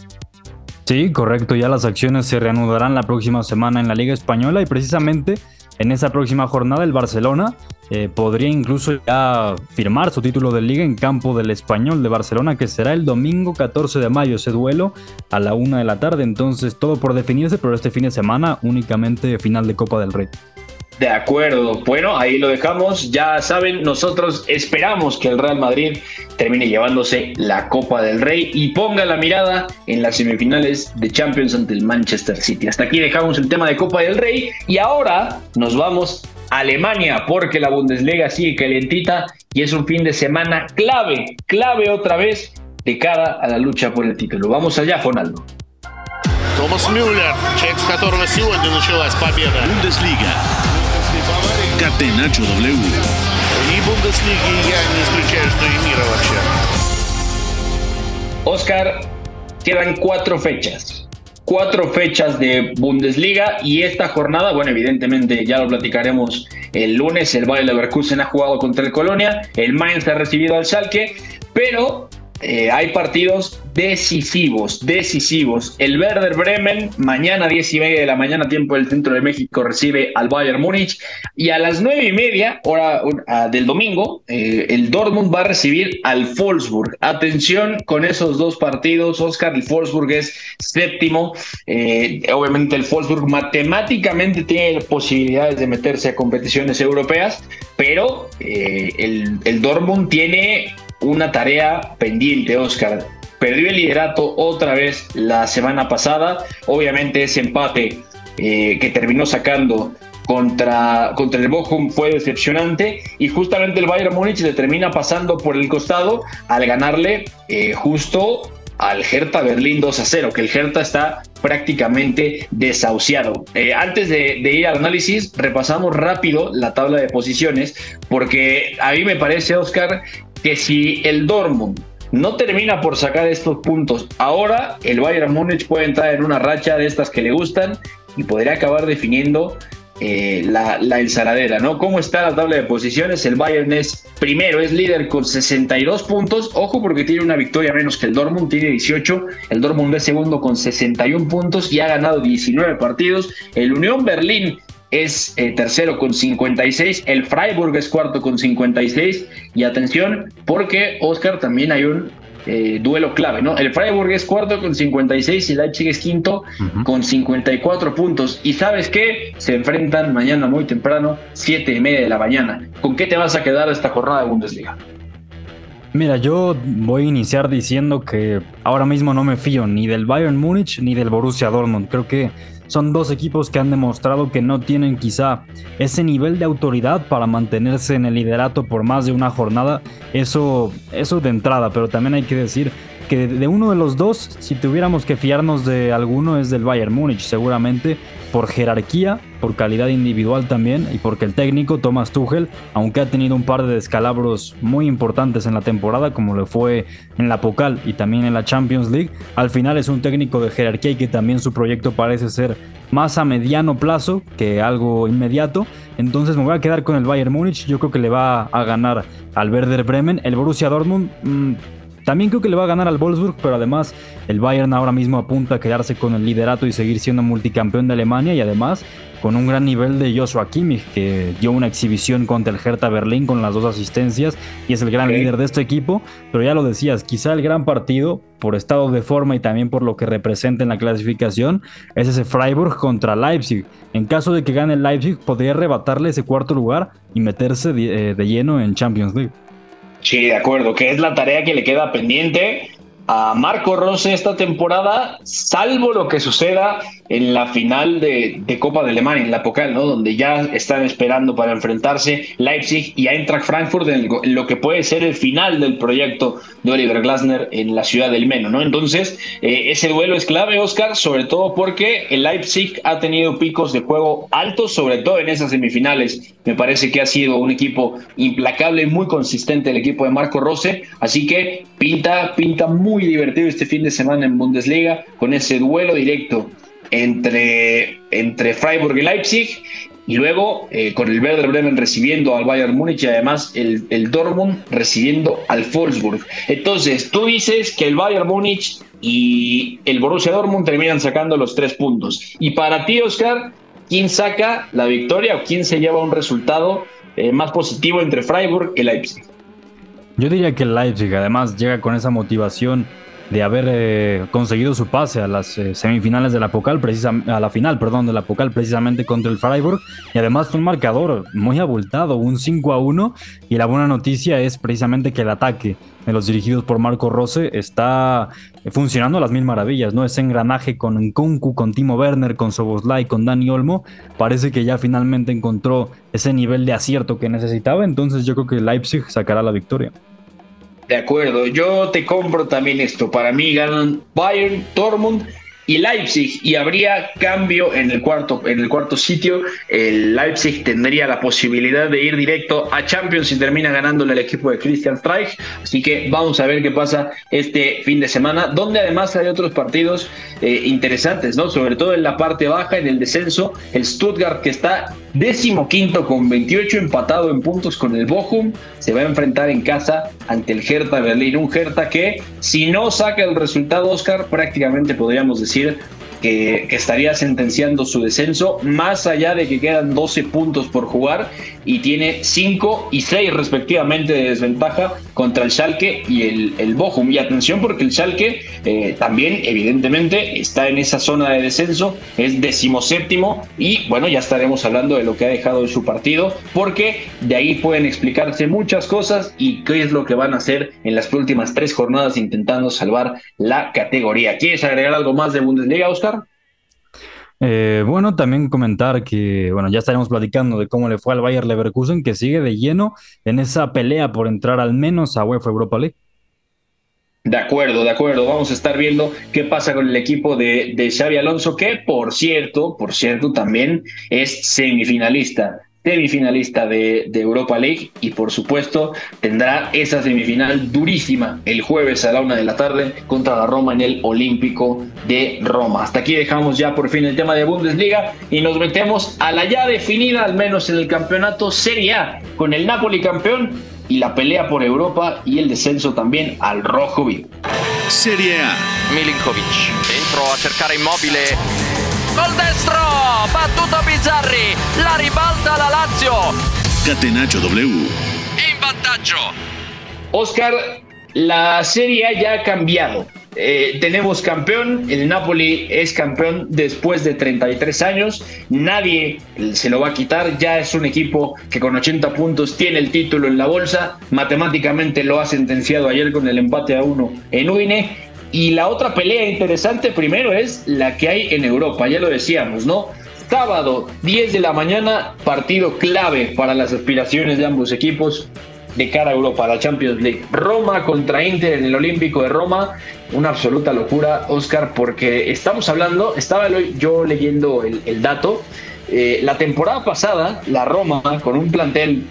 Sí, correcto. Ya las acciones se reanudarán la próxima semana en la Liga Española y precisamente en esa próxima jornada el Barcelona eh, podría incluso ya firmar su título de liga en campo del Español de Barcelona, que será el domingo 14 de mayo ese duelo a la una de la tarde. Entonces todo por definirse, pero este fin de semana únicamente final de Copa del Rey. De acuerdo. Bueno, ahí lo dejamos. Ya saben, nosotros esperamos que el Real Madrid termine llevándose la Copa del Rey y ponga la mirada en las semifinales de Champions ante el Manchester City. Hasta aquí dejamos el tema de Copa del Rey y ahora nos vamos a Alemania porque la Bundesliga sigue calentita y es un fin de semana clave, clave otra vez de cara a la lucha por el título. Vamos allá, Fonaldo. Thomas Müller, check которого сегодня началась победа. Bundesliga Catenacho W. И Бундеслиги я не исключаю, что и мира вообще. Oscar, quedan cuatro fechas. Cuatro fechas de Bundesliga y esta jornada, bueno, evidentemente ya lo platicaremos el lunes. El Bayer Leverkusen ha jugado contra el Colonia, el Mainz ha recibido al Schalke, pero eh, hay partidos decisivos, decisivos. El Werder Bremen, mañana 10 y media de la mañana, tiempo del centro de México, recibe al Bayern Múnich. Y a las 9 y media, hora del domingo, eh, el Dortmund va a recibir al Wolfsburg. Atención con esos dos partidos, Oscar. El Wolfsburg es séptimo. Eh, obviamente, el Wolfsburg matemáticamente tiene posibilidades de meterse a competiciones europeas, pero el, el Dortmund tiene una tarea pendiente, Oscar. Perdió el liderato otra vez la semana pasada. Obviamente ese empate eh, que terminó sacando contra, contra el Bochum fue decepcionante y justamente el Bayern Múnich le termina pasando por el costado al ganarle eh, justo al Hertha Berlín 2 a 0, que el Hertha está prácticamente desahuciado. Eh, antes de, ir al análisis, repasamos rápido la tabla de posiciones, porque a mí me parece, Oscar, que si el Dortmund no termina por sacar estos puntos, ahora el Bayern Múnich puede entrar en una racha de estas que le gustan y podría acabar definiendo eh, la, la, ensaladera, ¿no? ¿Cómo está la tabla de posiciones? El Bayern es primero, es líder con 62 puntos. Ojo porque tiene una victoria menos que el Dortmund, tiene 18. El Dortmund es segundo con 61 puntos y ha ganado 19 partidos. El Unión Berlín es eh, tercero con 56, el Freiburg es cuarto con 56 y atención porque Oscar también hay un eh, duelo clave, ¿no? El Freiburg es cuarto con 56 y Leipzig es quinto con 54 puntos. Y sabes qué? Se enfrentan mañana muy temprano, 7 y media de la mañana. ¿Con qué te vas a quedar esta jornada de Bundesliga? Mira, yo voy a iniciar diciendo que ahora mismo no me fío ni del Bayern Múnich ni del Borussia Dortmund. Creo que son dos equipos que han demostrado que no tienen quizá ese nivel de autoridad para mantenerse en el liderato por más de una jornada. Eso, eso de entrada, pero también hay que decir que de uno de los dos, si tuviéramos que fiarnos de alguno, es del Bayern Múnich, seguramente por jerarquía, por calidad individual también, y porque el técnico Thomas Tuchel, aunque ha tenido un par de descalabros muy importantes en la temporada, como lo fue en la Pocal y también en la Champions League, al final es un técnico de jerarquía y que también su proyecto parece ser más a mediano plazo que algo inmediato. Entonces me voy a quedar con el Bayern Múnich. Yo creo que le va a ganar al Werder Bremen. El Borussia Dortmund. Mm, también creo que le va a ganar al Wolfsburg, pero además el Bayern ahora mismo apunta a quedarse con el liderato y seguir siendo multicampeón de Alemania y además con un gran nivel de Joshua Kimmich que dio una exhibición contra el Hertha Berlín con las dos asistencias y es el gran líder de este equipo, pero ya lo decías, quizá el gran partido por estado de forma y también por lo que representa en la clasificación es ese Freiburg contra Leipzig. En caso de que gane el Leipzig podría arrebatarle ese cuarto lugar y meterse de, eh, de lleno en Champions League. Sí, de acuerdo, que es la tarea que le queda pendiente a Marco Rose esta temporada, salvo lo que suceda en la final de, Copa de Alemania, en la Pokal, ¿no? Donde ya están esperando para enfrentarse Leipzig y Eintracht Frankfurt en, lo que puede ser el final del proyecto de Oliver Glasner en la ciudad del Meno, ¿no? Entonces, eh, ese duelo es clave, Oscar, sobre todo porque el Leipzig ha tenido picos de juego altos, sobre todo en esas semifinales. Me parece que ha sido un equipo implacable y muy consistente el equipo de Marco Rose, así que pinta, pinta muy divertido este fin de semana en Bundesliga con ese duelo directo entre, entre Freiburg y Leipzig y luego eh, con el Werder Bremen recibiendo al Bayern Múnich y además el, el Dortmund recibiendo al Wolfsburg. Entonces, tú dices que el Bayern Múnich y el Borussia Dortmund terminan sacando los tres puntos. Y para ti, Oscar, ¿quién saca la victoria o quién se lleva un resultado eh, más positivo entre Freiburg y Leipzig? Yo diría que el Leipzig además llega con esa motivación de haber eh, conseguido su pase a las eh, semifinales de la Pocal, a la final, perdón, precisamente contra el Freiburg y además un marcador muy abultado, un 5 a 1 y la buena noticia es precisamente que el ataque de los dirigidos por Marco Rose está funcionando a las mil maravillas, ¿no? Ese engranaje con Nkunku, con Timo Werner, con Soboslai, con Dani Olmo, parece que ya finalmente encontró ese nivel de acierto que necesitaba, entonces yo creo que Leipzig sacará la victoria. De acuerdo, yo te compro también esto. Para mí ganan Bayern, Dortmund y Leipzig. Y habría cambio en el cuarto en el cuarto sitio. El Leipzig tendría la posibilidad de ir directo a Champions y termina ganándole al equipo de Christian Streich. Así que vamos a ver qué pasa este fin de semana donde además hay otros partidos eh, interesantes no sobre todo en la parte baja en el descenso el Stuttgart que está décimo quinto con 28 empatado en puntos con el Bochum se va a enfrentar en casa ante el Hertha Berlín un Hertha que si no saca el resultado Oscar prácticamente podríamos decir que, estaría sentenciando su descenso, más allá de que quedan 12 puntos por jugar y tiene 5 y 6 respectivamente de desventaja contra el Schalke y el, el Bochum. Y atención porque el Schalke eh, también evidentemente está en esa zona de descenso, es decimoséptimo y bueno, ya estaremos hablando de lo que ha dejado en su partido porque de ahí pueden explicarse muchas cosas y qué es lo que van a hacer en las últimas tres jornadas intentando salvar la categoría. ¿Quieres agregar algo más de Bundesliga, Oscar? Eh, bueno, también comentar que, bueno, ya estaremos platicando de cómo le fue al Bayer Leverkusen, que sigue de lleno en esa pelea por entrar al menos a UEFA Europa League. De acuerdo, de acuerdo. Vamos a estar viendo qué pasa con el equipo de, de Xavi Alonso, que por cierto, por cierto, también es semifinalista semifinalista de, de, Europa League y por supuesto tendrá esa semifinal durísima el jueves a la una de la tarde contra la Roma en el Olímpico de Roma. Hasta aquí dejamos ya por fin el tema de Bundesliga y nos metemos a la ya definida, al menos en el campeonato Serie A, con el Napoli campeón y la pelea por Europa y el descenso también al rojo vivo. Serie A. Milinkovic entró a cercare immobile Col destro, battuto Bizzarri, la ribalta la Lazio. Catenaccio W. In vantaggio. Oscar, la Serie A ya ha cambiado. Eh, tenemos campeón, el Napoli es campeón después de 33 años, nadie se lo va a quitar, ya es un equipo que con 80 puntos tiene el título en la bolsa, matemáticamente lo ha sentenciado ayer con el empate a uno en Uine y la otra pelea interesante primero es la que hay en Europa, ya lo decíamos, ¿no? Sábado, 10 de la mañana, partido clave para las aspiraciones de ambos equipos de cara a Europa, la Champions League. Roma contra Inter en el Olímpico de Roma, una absoluta locura, Oscar, porque estamos hablando, estaba yo leyendo el, dato, eh, la temporada pasada, la Roma, con un plantel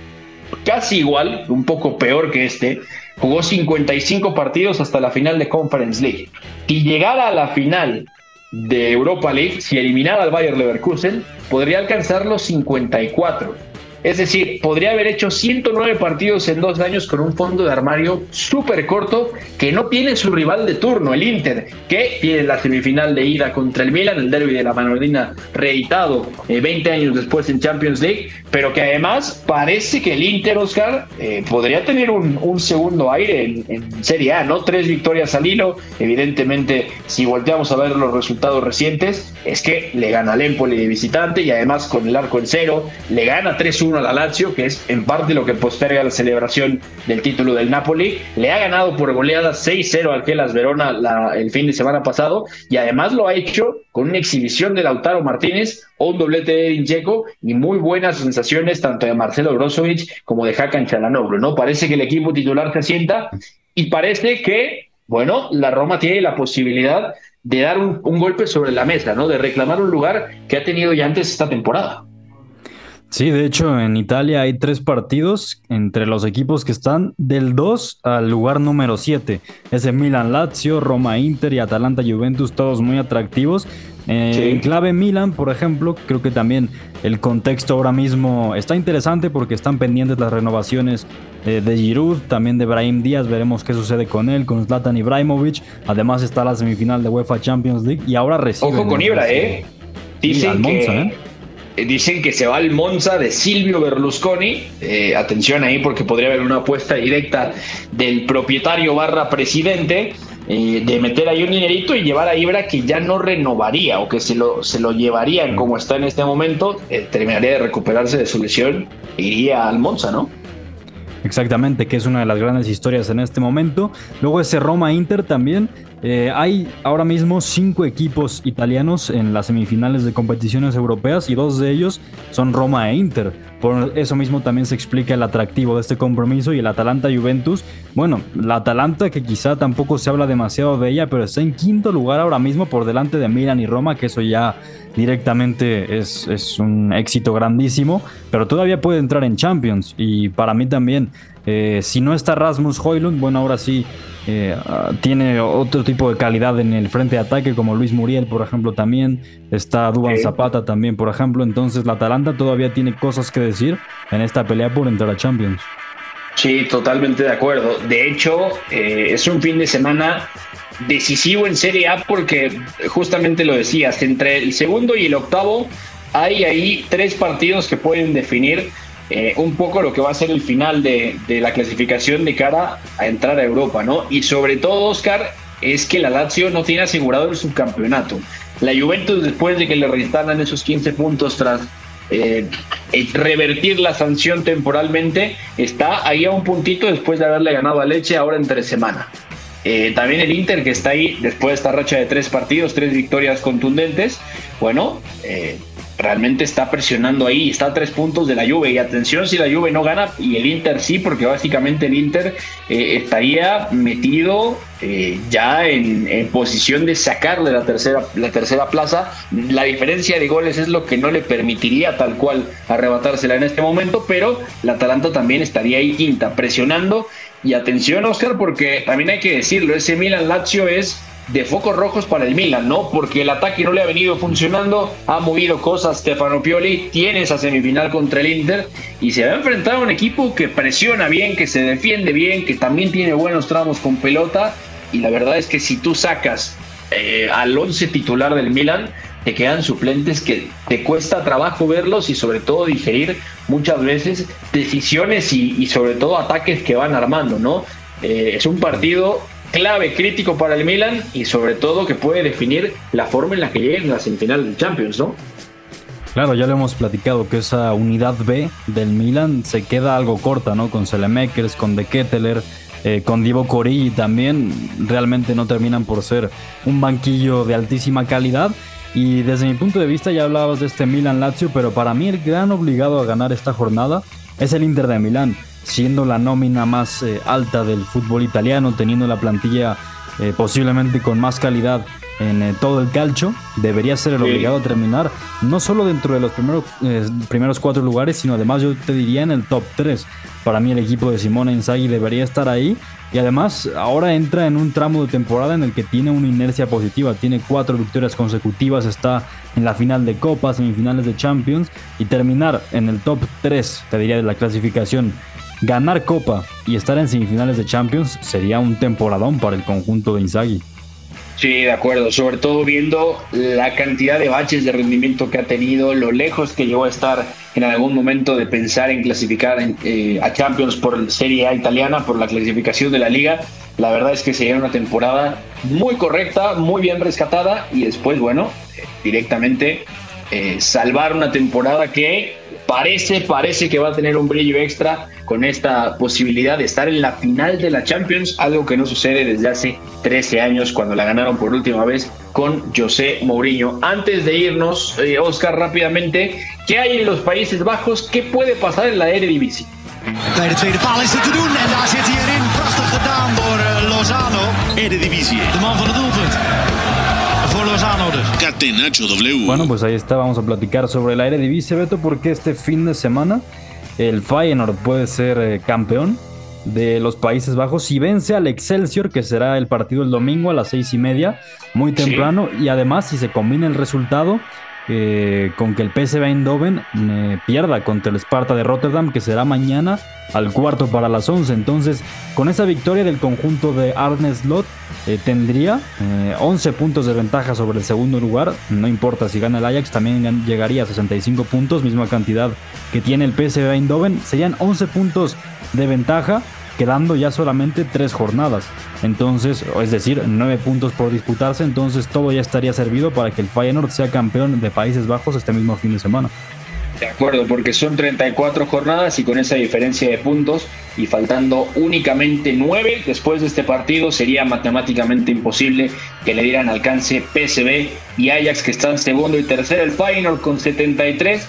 casi igual, un poco peor que este, Jugó 55 partidos hasta la final de Conference League. Y llegar a la final de Europa League, si eliminara al Bayern Leverkusen, podría alcanzar los 54. Es decir, podría haber hecho 109 partidos en dos años con un fondo de armario súper corto que no tiene su rival de turno, el Inter, que tiene la semifinal de ida contra el Milan, el derby de la Manolina reeditado 20 eh, años después en Champions League, pero que además parece que el Inter, Oscar, eh, podría tener un, segundo aire en, en, Serie A, ¿no? Tres victorias al hilo, evidentemente, si volteamos a ver los resultados recientes, es que le gana al Empoli de visitante y además con el arco en cero, le gana 3-1 2-1 a la Lazio, que es en parte lo que posterga la celebración del título del Napoli. Le ha ganado por goleada 6-0 al Gelas Verona el fin de semana pasado y además lo ha hecho con una exhibición de Lautaro Martínez un doblete de Edin y muy buenas sensaciones tanto de Marcelo Brozovic como de Hakan Chalanoglu, ¿no? Parece que el equipo titular se asienta y parece que, bueno, la Roma tiene la posibilidad de dar un, un golpe sobre la mesa, ¿no? De reclamar un lugar que ha tenido ya antes esta temporada. Sí, de hecho en Italia hay tres partidos entre los equipos que están del 2 al lugar número 7. Ese Milan Lazio, Roma Inter y Atalanta Juventus, todos muy atractivos. Eh, en clave Milan, por ejemplo, creo que también el contexto ahora mismo está interesante porque están pendientes las renovaciones eh, de Giroud, también de Brahim Díaz, veremos qué sucede con él, con Zlatan Ibrahimovic. Además está la semifinal de UEFA Champions League y ahora recibe. Ojo con Ibra, ¿eh? Dicen que... ¿eh? Eh, dicen que se va al Monza de Silvio Berlusconi. Eh, atención ahí porque podría haber una apuesta directa del propietario barra presidente eh, de meter ahí un dinerito y llevar a Ibra que ya no renovaría o que se lo, se lo llevarían como está en este momento. terminaría de recuperarse de su lesión e iría al Monza, ¿no? Exactamente, que es una de las grandes historias en este momento. Luego ese Roma Inter también. Eh, hay ahora mismo cinco equipos italianos en las semifinales de competiciones europeas y dos de ellos son Roma e Inter. Por eso mismo también se explica el atractivo de este compromiso y el Atalanta Juventus. Bueno, la Atalanta que quizá tampoco se habla demasiado de ella, pero está en quinto lugar ahora mismo por delante de Milan y Roma, que eso ya directamente es, es, un éxito grandísimo, pero todavía puede entrar en Champions. Y para mí también, eh, si no está Rasmus Hoylund, bueno, ahora sí eh, ah, tiene otro tipo de calidad en el frente de ataque, como Luis Muriel, por ejemplo, también. Está Duban Zapata también, por ejemplo. Entonces, la Atalanta todavía tiene cosas que decir en esta pelea por entrar a Champions. Sí, totalmente de acuerdo. De hecho, eh, es un fin de semana decisivo en Serie A porque justamente lo decías, entre el segundo y el octavo hay ahí tres partidos que pueden definir eh, un poco lo que va a ser el final de, la clasificación de cara a entrar a Europa, ¿no? Y sobre todo, Oscar, es que la Lazio no tiene asegurado el subcampeonato. La Juventus, después de que le reinstalan esos 15 puntos tras eh, revertir la sanción temporalmente, está ahí a un puntito después de haberle ganado a Leche ahora entre semana. Eh, también el Inter que está ahí después de esta racha de tres partidos, tres victorias contundentes. Bueno, eh, realmente está presionando ahí, está a tres puntos de la Juve y atención si la Juve no gana y el Inter sí, porque básicamente el Inter eh, estaría metido ya en, posición de sacarle la tercera, la tercera plaza. La diferencia de goles es lo que no le permitiría tal cual arrebatársela en este momento, pero la Atalanta también estaría ahí quinta, presionando y atención, Oscar, porque también hay que decirlo, ese Milan Lazio es de focos rojos para el Milan, ¿no? Porque el ataque no le ha venido funcionando, ha movido cosas Stefano Pioli, tiene esa semifinal contra el Inter y se va a enfrentar a un equipo que presiona bien, que se defiende bien, que también tiene buenos tramos con pelota y la verdad es que si tú sacas eh, al once titular del Milan, te quedan suplentes que te cuesta trabajo verlos y sobre todo digerir muchas veces decisiones y, sobre todo ataques que van armando, ¿no? Eh, es un partido clave, crítico para el Milan y sobre todo que puede definir la forma en la que lleguen a la semifinal del Champions, ¿no? Claro, ya lo hemos platicado que esa unidad B del Milan se queda algo corta, ¿no? Con Selemakers, con De Ketteler, eh, con Divo Corigi también realmente no terminan por ser un banquillo de altísima calidad y desde mi punto de vista ya hablabas de este Milan Lazio, pero para mí el gran obligado a ganar esta jornada es el Inter de Milán, siendo la nómina más eh, alta del fútbol italiano, teniendo la plantilla eh, posiblemente con más calidad en eh, todo el calcio, debería ser el obligado a terminar no solo dentro de los primeros, primeros cuatro lugares, sino además yo te diría en el top 3. Para mí el equipo de Simone Inzaghi debería estar ahí y además, ahora entra en un tramo de temporada en el que tiene una inercia positiva. Tiene cuatro victorias consecutivas, está en la final de Copa, semifinales de Champions y terminar en el top 3, te diría, de la clasificación. Ganar Copa y estar en semifinales de Champions sería un temporadón para el conjunto de Inzaghi. Sí, de acuerdo. Sobre todo viendo la cantidad de baches de rendimiento que ha tenido, lo lejos que llegó a estar en algún momento de pensar en clasificar eh, a Champions por Serie A italiana, por la clasificación de la liga. La verdad es que sería una temporada muy correcta, muy bien rescatada y después, bueno, directamente eh, salvar una temporada que parece, parece que va a tener un brillo extra con esta posibilidad de estar en la final de la Champions, algo que no sucede desde hace 13 años cuando la ganaron por última vez con José Mourinho. Antes de irnos, eh, Oscar, rápidamente, ¿qué hay en los Países Bajos? ¿Qué puede pasar en la Eredivisie? Bij de tweede paal is het te doen en daar zit hij erin. Prachtig gedaan door Lozano. Eredivisie. De man van het doelpunt. Catenacho W. Bueno, pues ahí está, vamos a platicar sobre la Eredivisie, Beto, porque este fin de semana el Feyenoord puede ser eh, campeón de los Países Bajos si vence al Excelsior, que será el partido el domingo a las seis y media, muy temprano, y además si se combina el resultado eh, con que el PSV Eindhoven eh, pierda contra el Sparta de Rotterdam, que será mañana al cuarto para las 11. Entonces, con esa victoria del conjunto de Arne Slot, eh, tendría 11 puntos de ventaja sobre el segundo lugar. No importa si gana el Ajax, también llegaría a 65 puntos, misma cantidad que tiene el PSV Eindhoven. Serían 11 puntos de ventaja quedando ya solamente tres jornadas. Entonces, es decir, nueve puntos por disputarse, entonces todo ya estaría servido para que el Feyenoord sea campeón de Países Bajos este mismo fin de semana. De acuerdo, porque son 34 jornadas y con esa diferencia de puntos y faltando únicamente nueve después de este partido sería matemáticamente imposible que le dieran alcance PSV y Ajax que están segundo y tercero, el Feyenoord con 73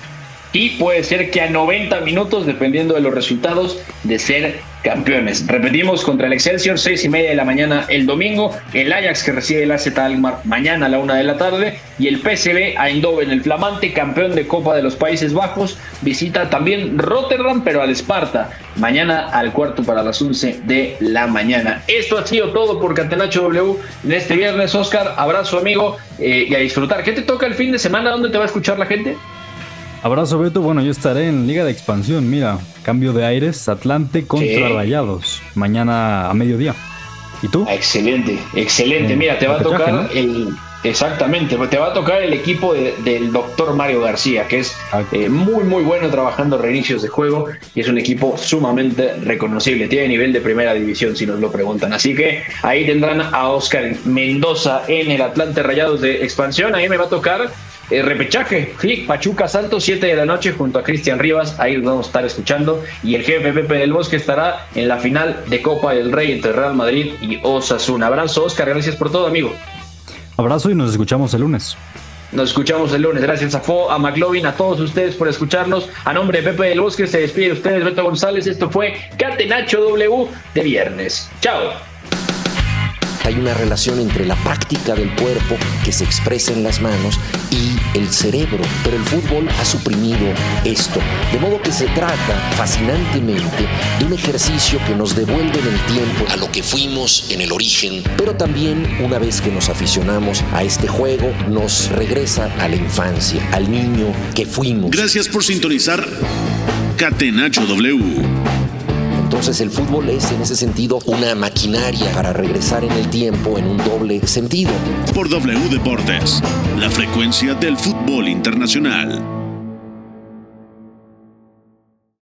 y puede ser que a 90 minutos, dependiendo de los resultados, de ser campeones. Repetimos contra el Excelsior, 6 y media de la mañana el domingo, el Ajax que recibe el AZ Alkmaar mañana a la una de la tarde y el PSV Eindhoven, el flamante campeón de Copa de los Países Bajos, visita también Rotterdam, pero al Esparta, mañana al cuarto para las 11 de la mañana. Esto ha sido todo por Catenacho W en este viernes, Oscar, abrazo amigo eh, y a disfrutar. ¿Qué te toca el fin de semana? ¿Dónde te va a escuchar la gente? Abrazo Beto, bueno yo estaré en Liga de Expansión, mira, cambio de aires, Atlante contra Rayados, mañana a mediodía. ¿Y tú? Ah, excelente, excelente, mira, te va a tocar el... Exactamente, te va a tocar el equipo del doctor Mario García, que es Ah, eh, muy muy bueno trabajando reinicios de juego y es un equipo sumamente reconocible, tiene nivel de primera división si nos lo preguntan. Así que ahí tendrán a Oscar Mendoza en el Atlante Rayados de expansión, ahí me va a tocar eh, repechaje, sí, Pachuca Santos, 7 de la noche junto a Cristian Rivas, ahí nos vamos a estar escuchando. Y el jefe Pepe del Bosque estará en la final de Copa del Rey entre Real Madrid y Osasuna. Abrazo, Oscar, gracias por todo, amigo. Abrazo y nos escuchamos el lunes. Nos escuchamos el lunes. Gracias a Fo, a McLovin, a todos ustedes por escucharnos. A nombre de Pepe del Bosque se despide de ustedes Beto González. Esto fue Catenacho W de viernes. Chao. Hay una relación entre la práctica del cuerpo que se expresa en las manos y el cerebro, pero el fútbol ha suprimido esto. De modo que se trata fascinantemente de un ejercicio que nos devuelve en el tiempo a lo que fuimos en el origen, pero también una vez que nos aficionamos a este juego, nos regresa a la infancia, al niño que fuimos. Gracias por sintonizar Catenacho W. Entonces el fútbol es en ese sentido una maquinaria para regresar en el tiempo en un doble sentido. Por W Deportes, la frecuencia del fútbol internacional.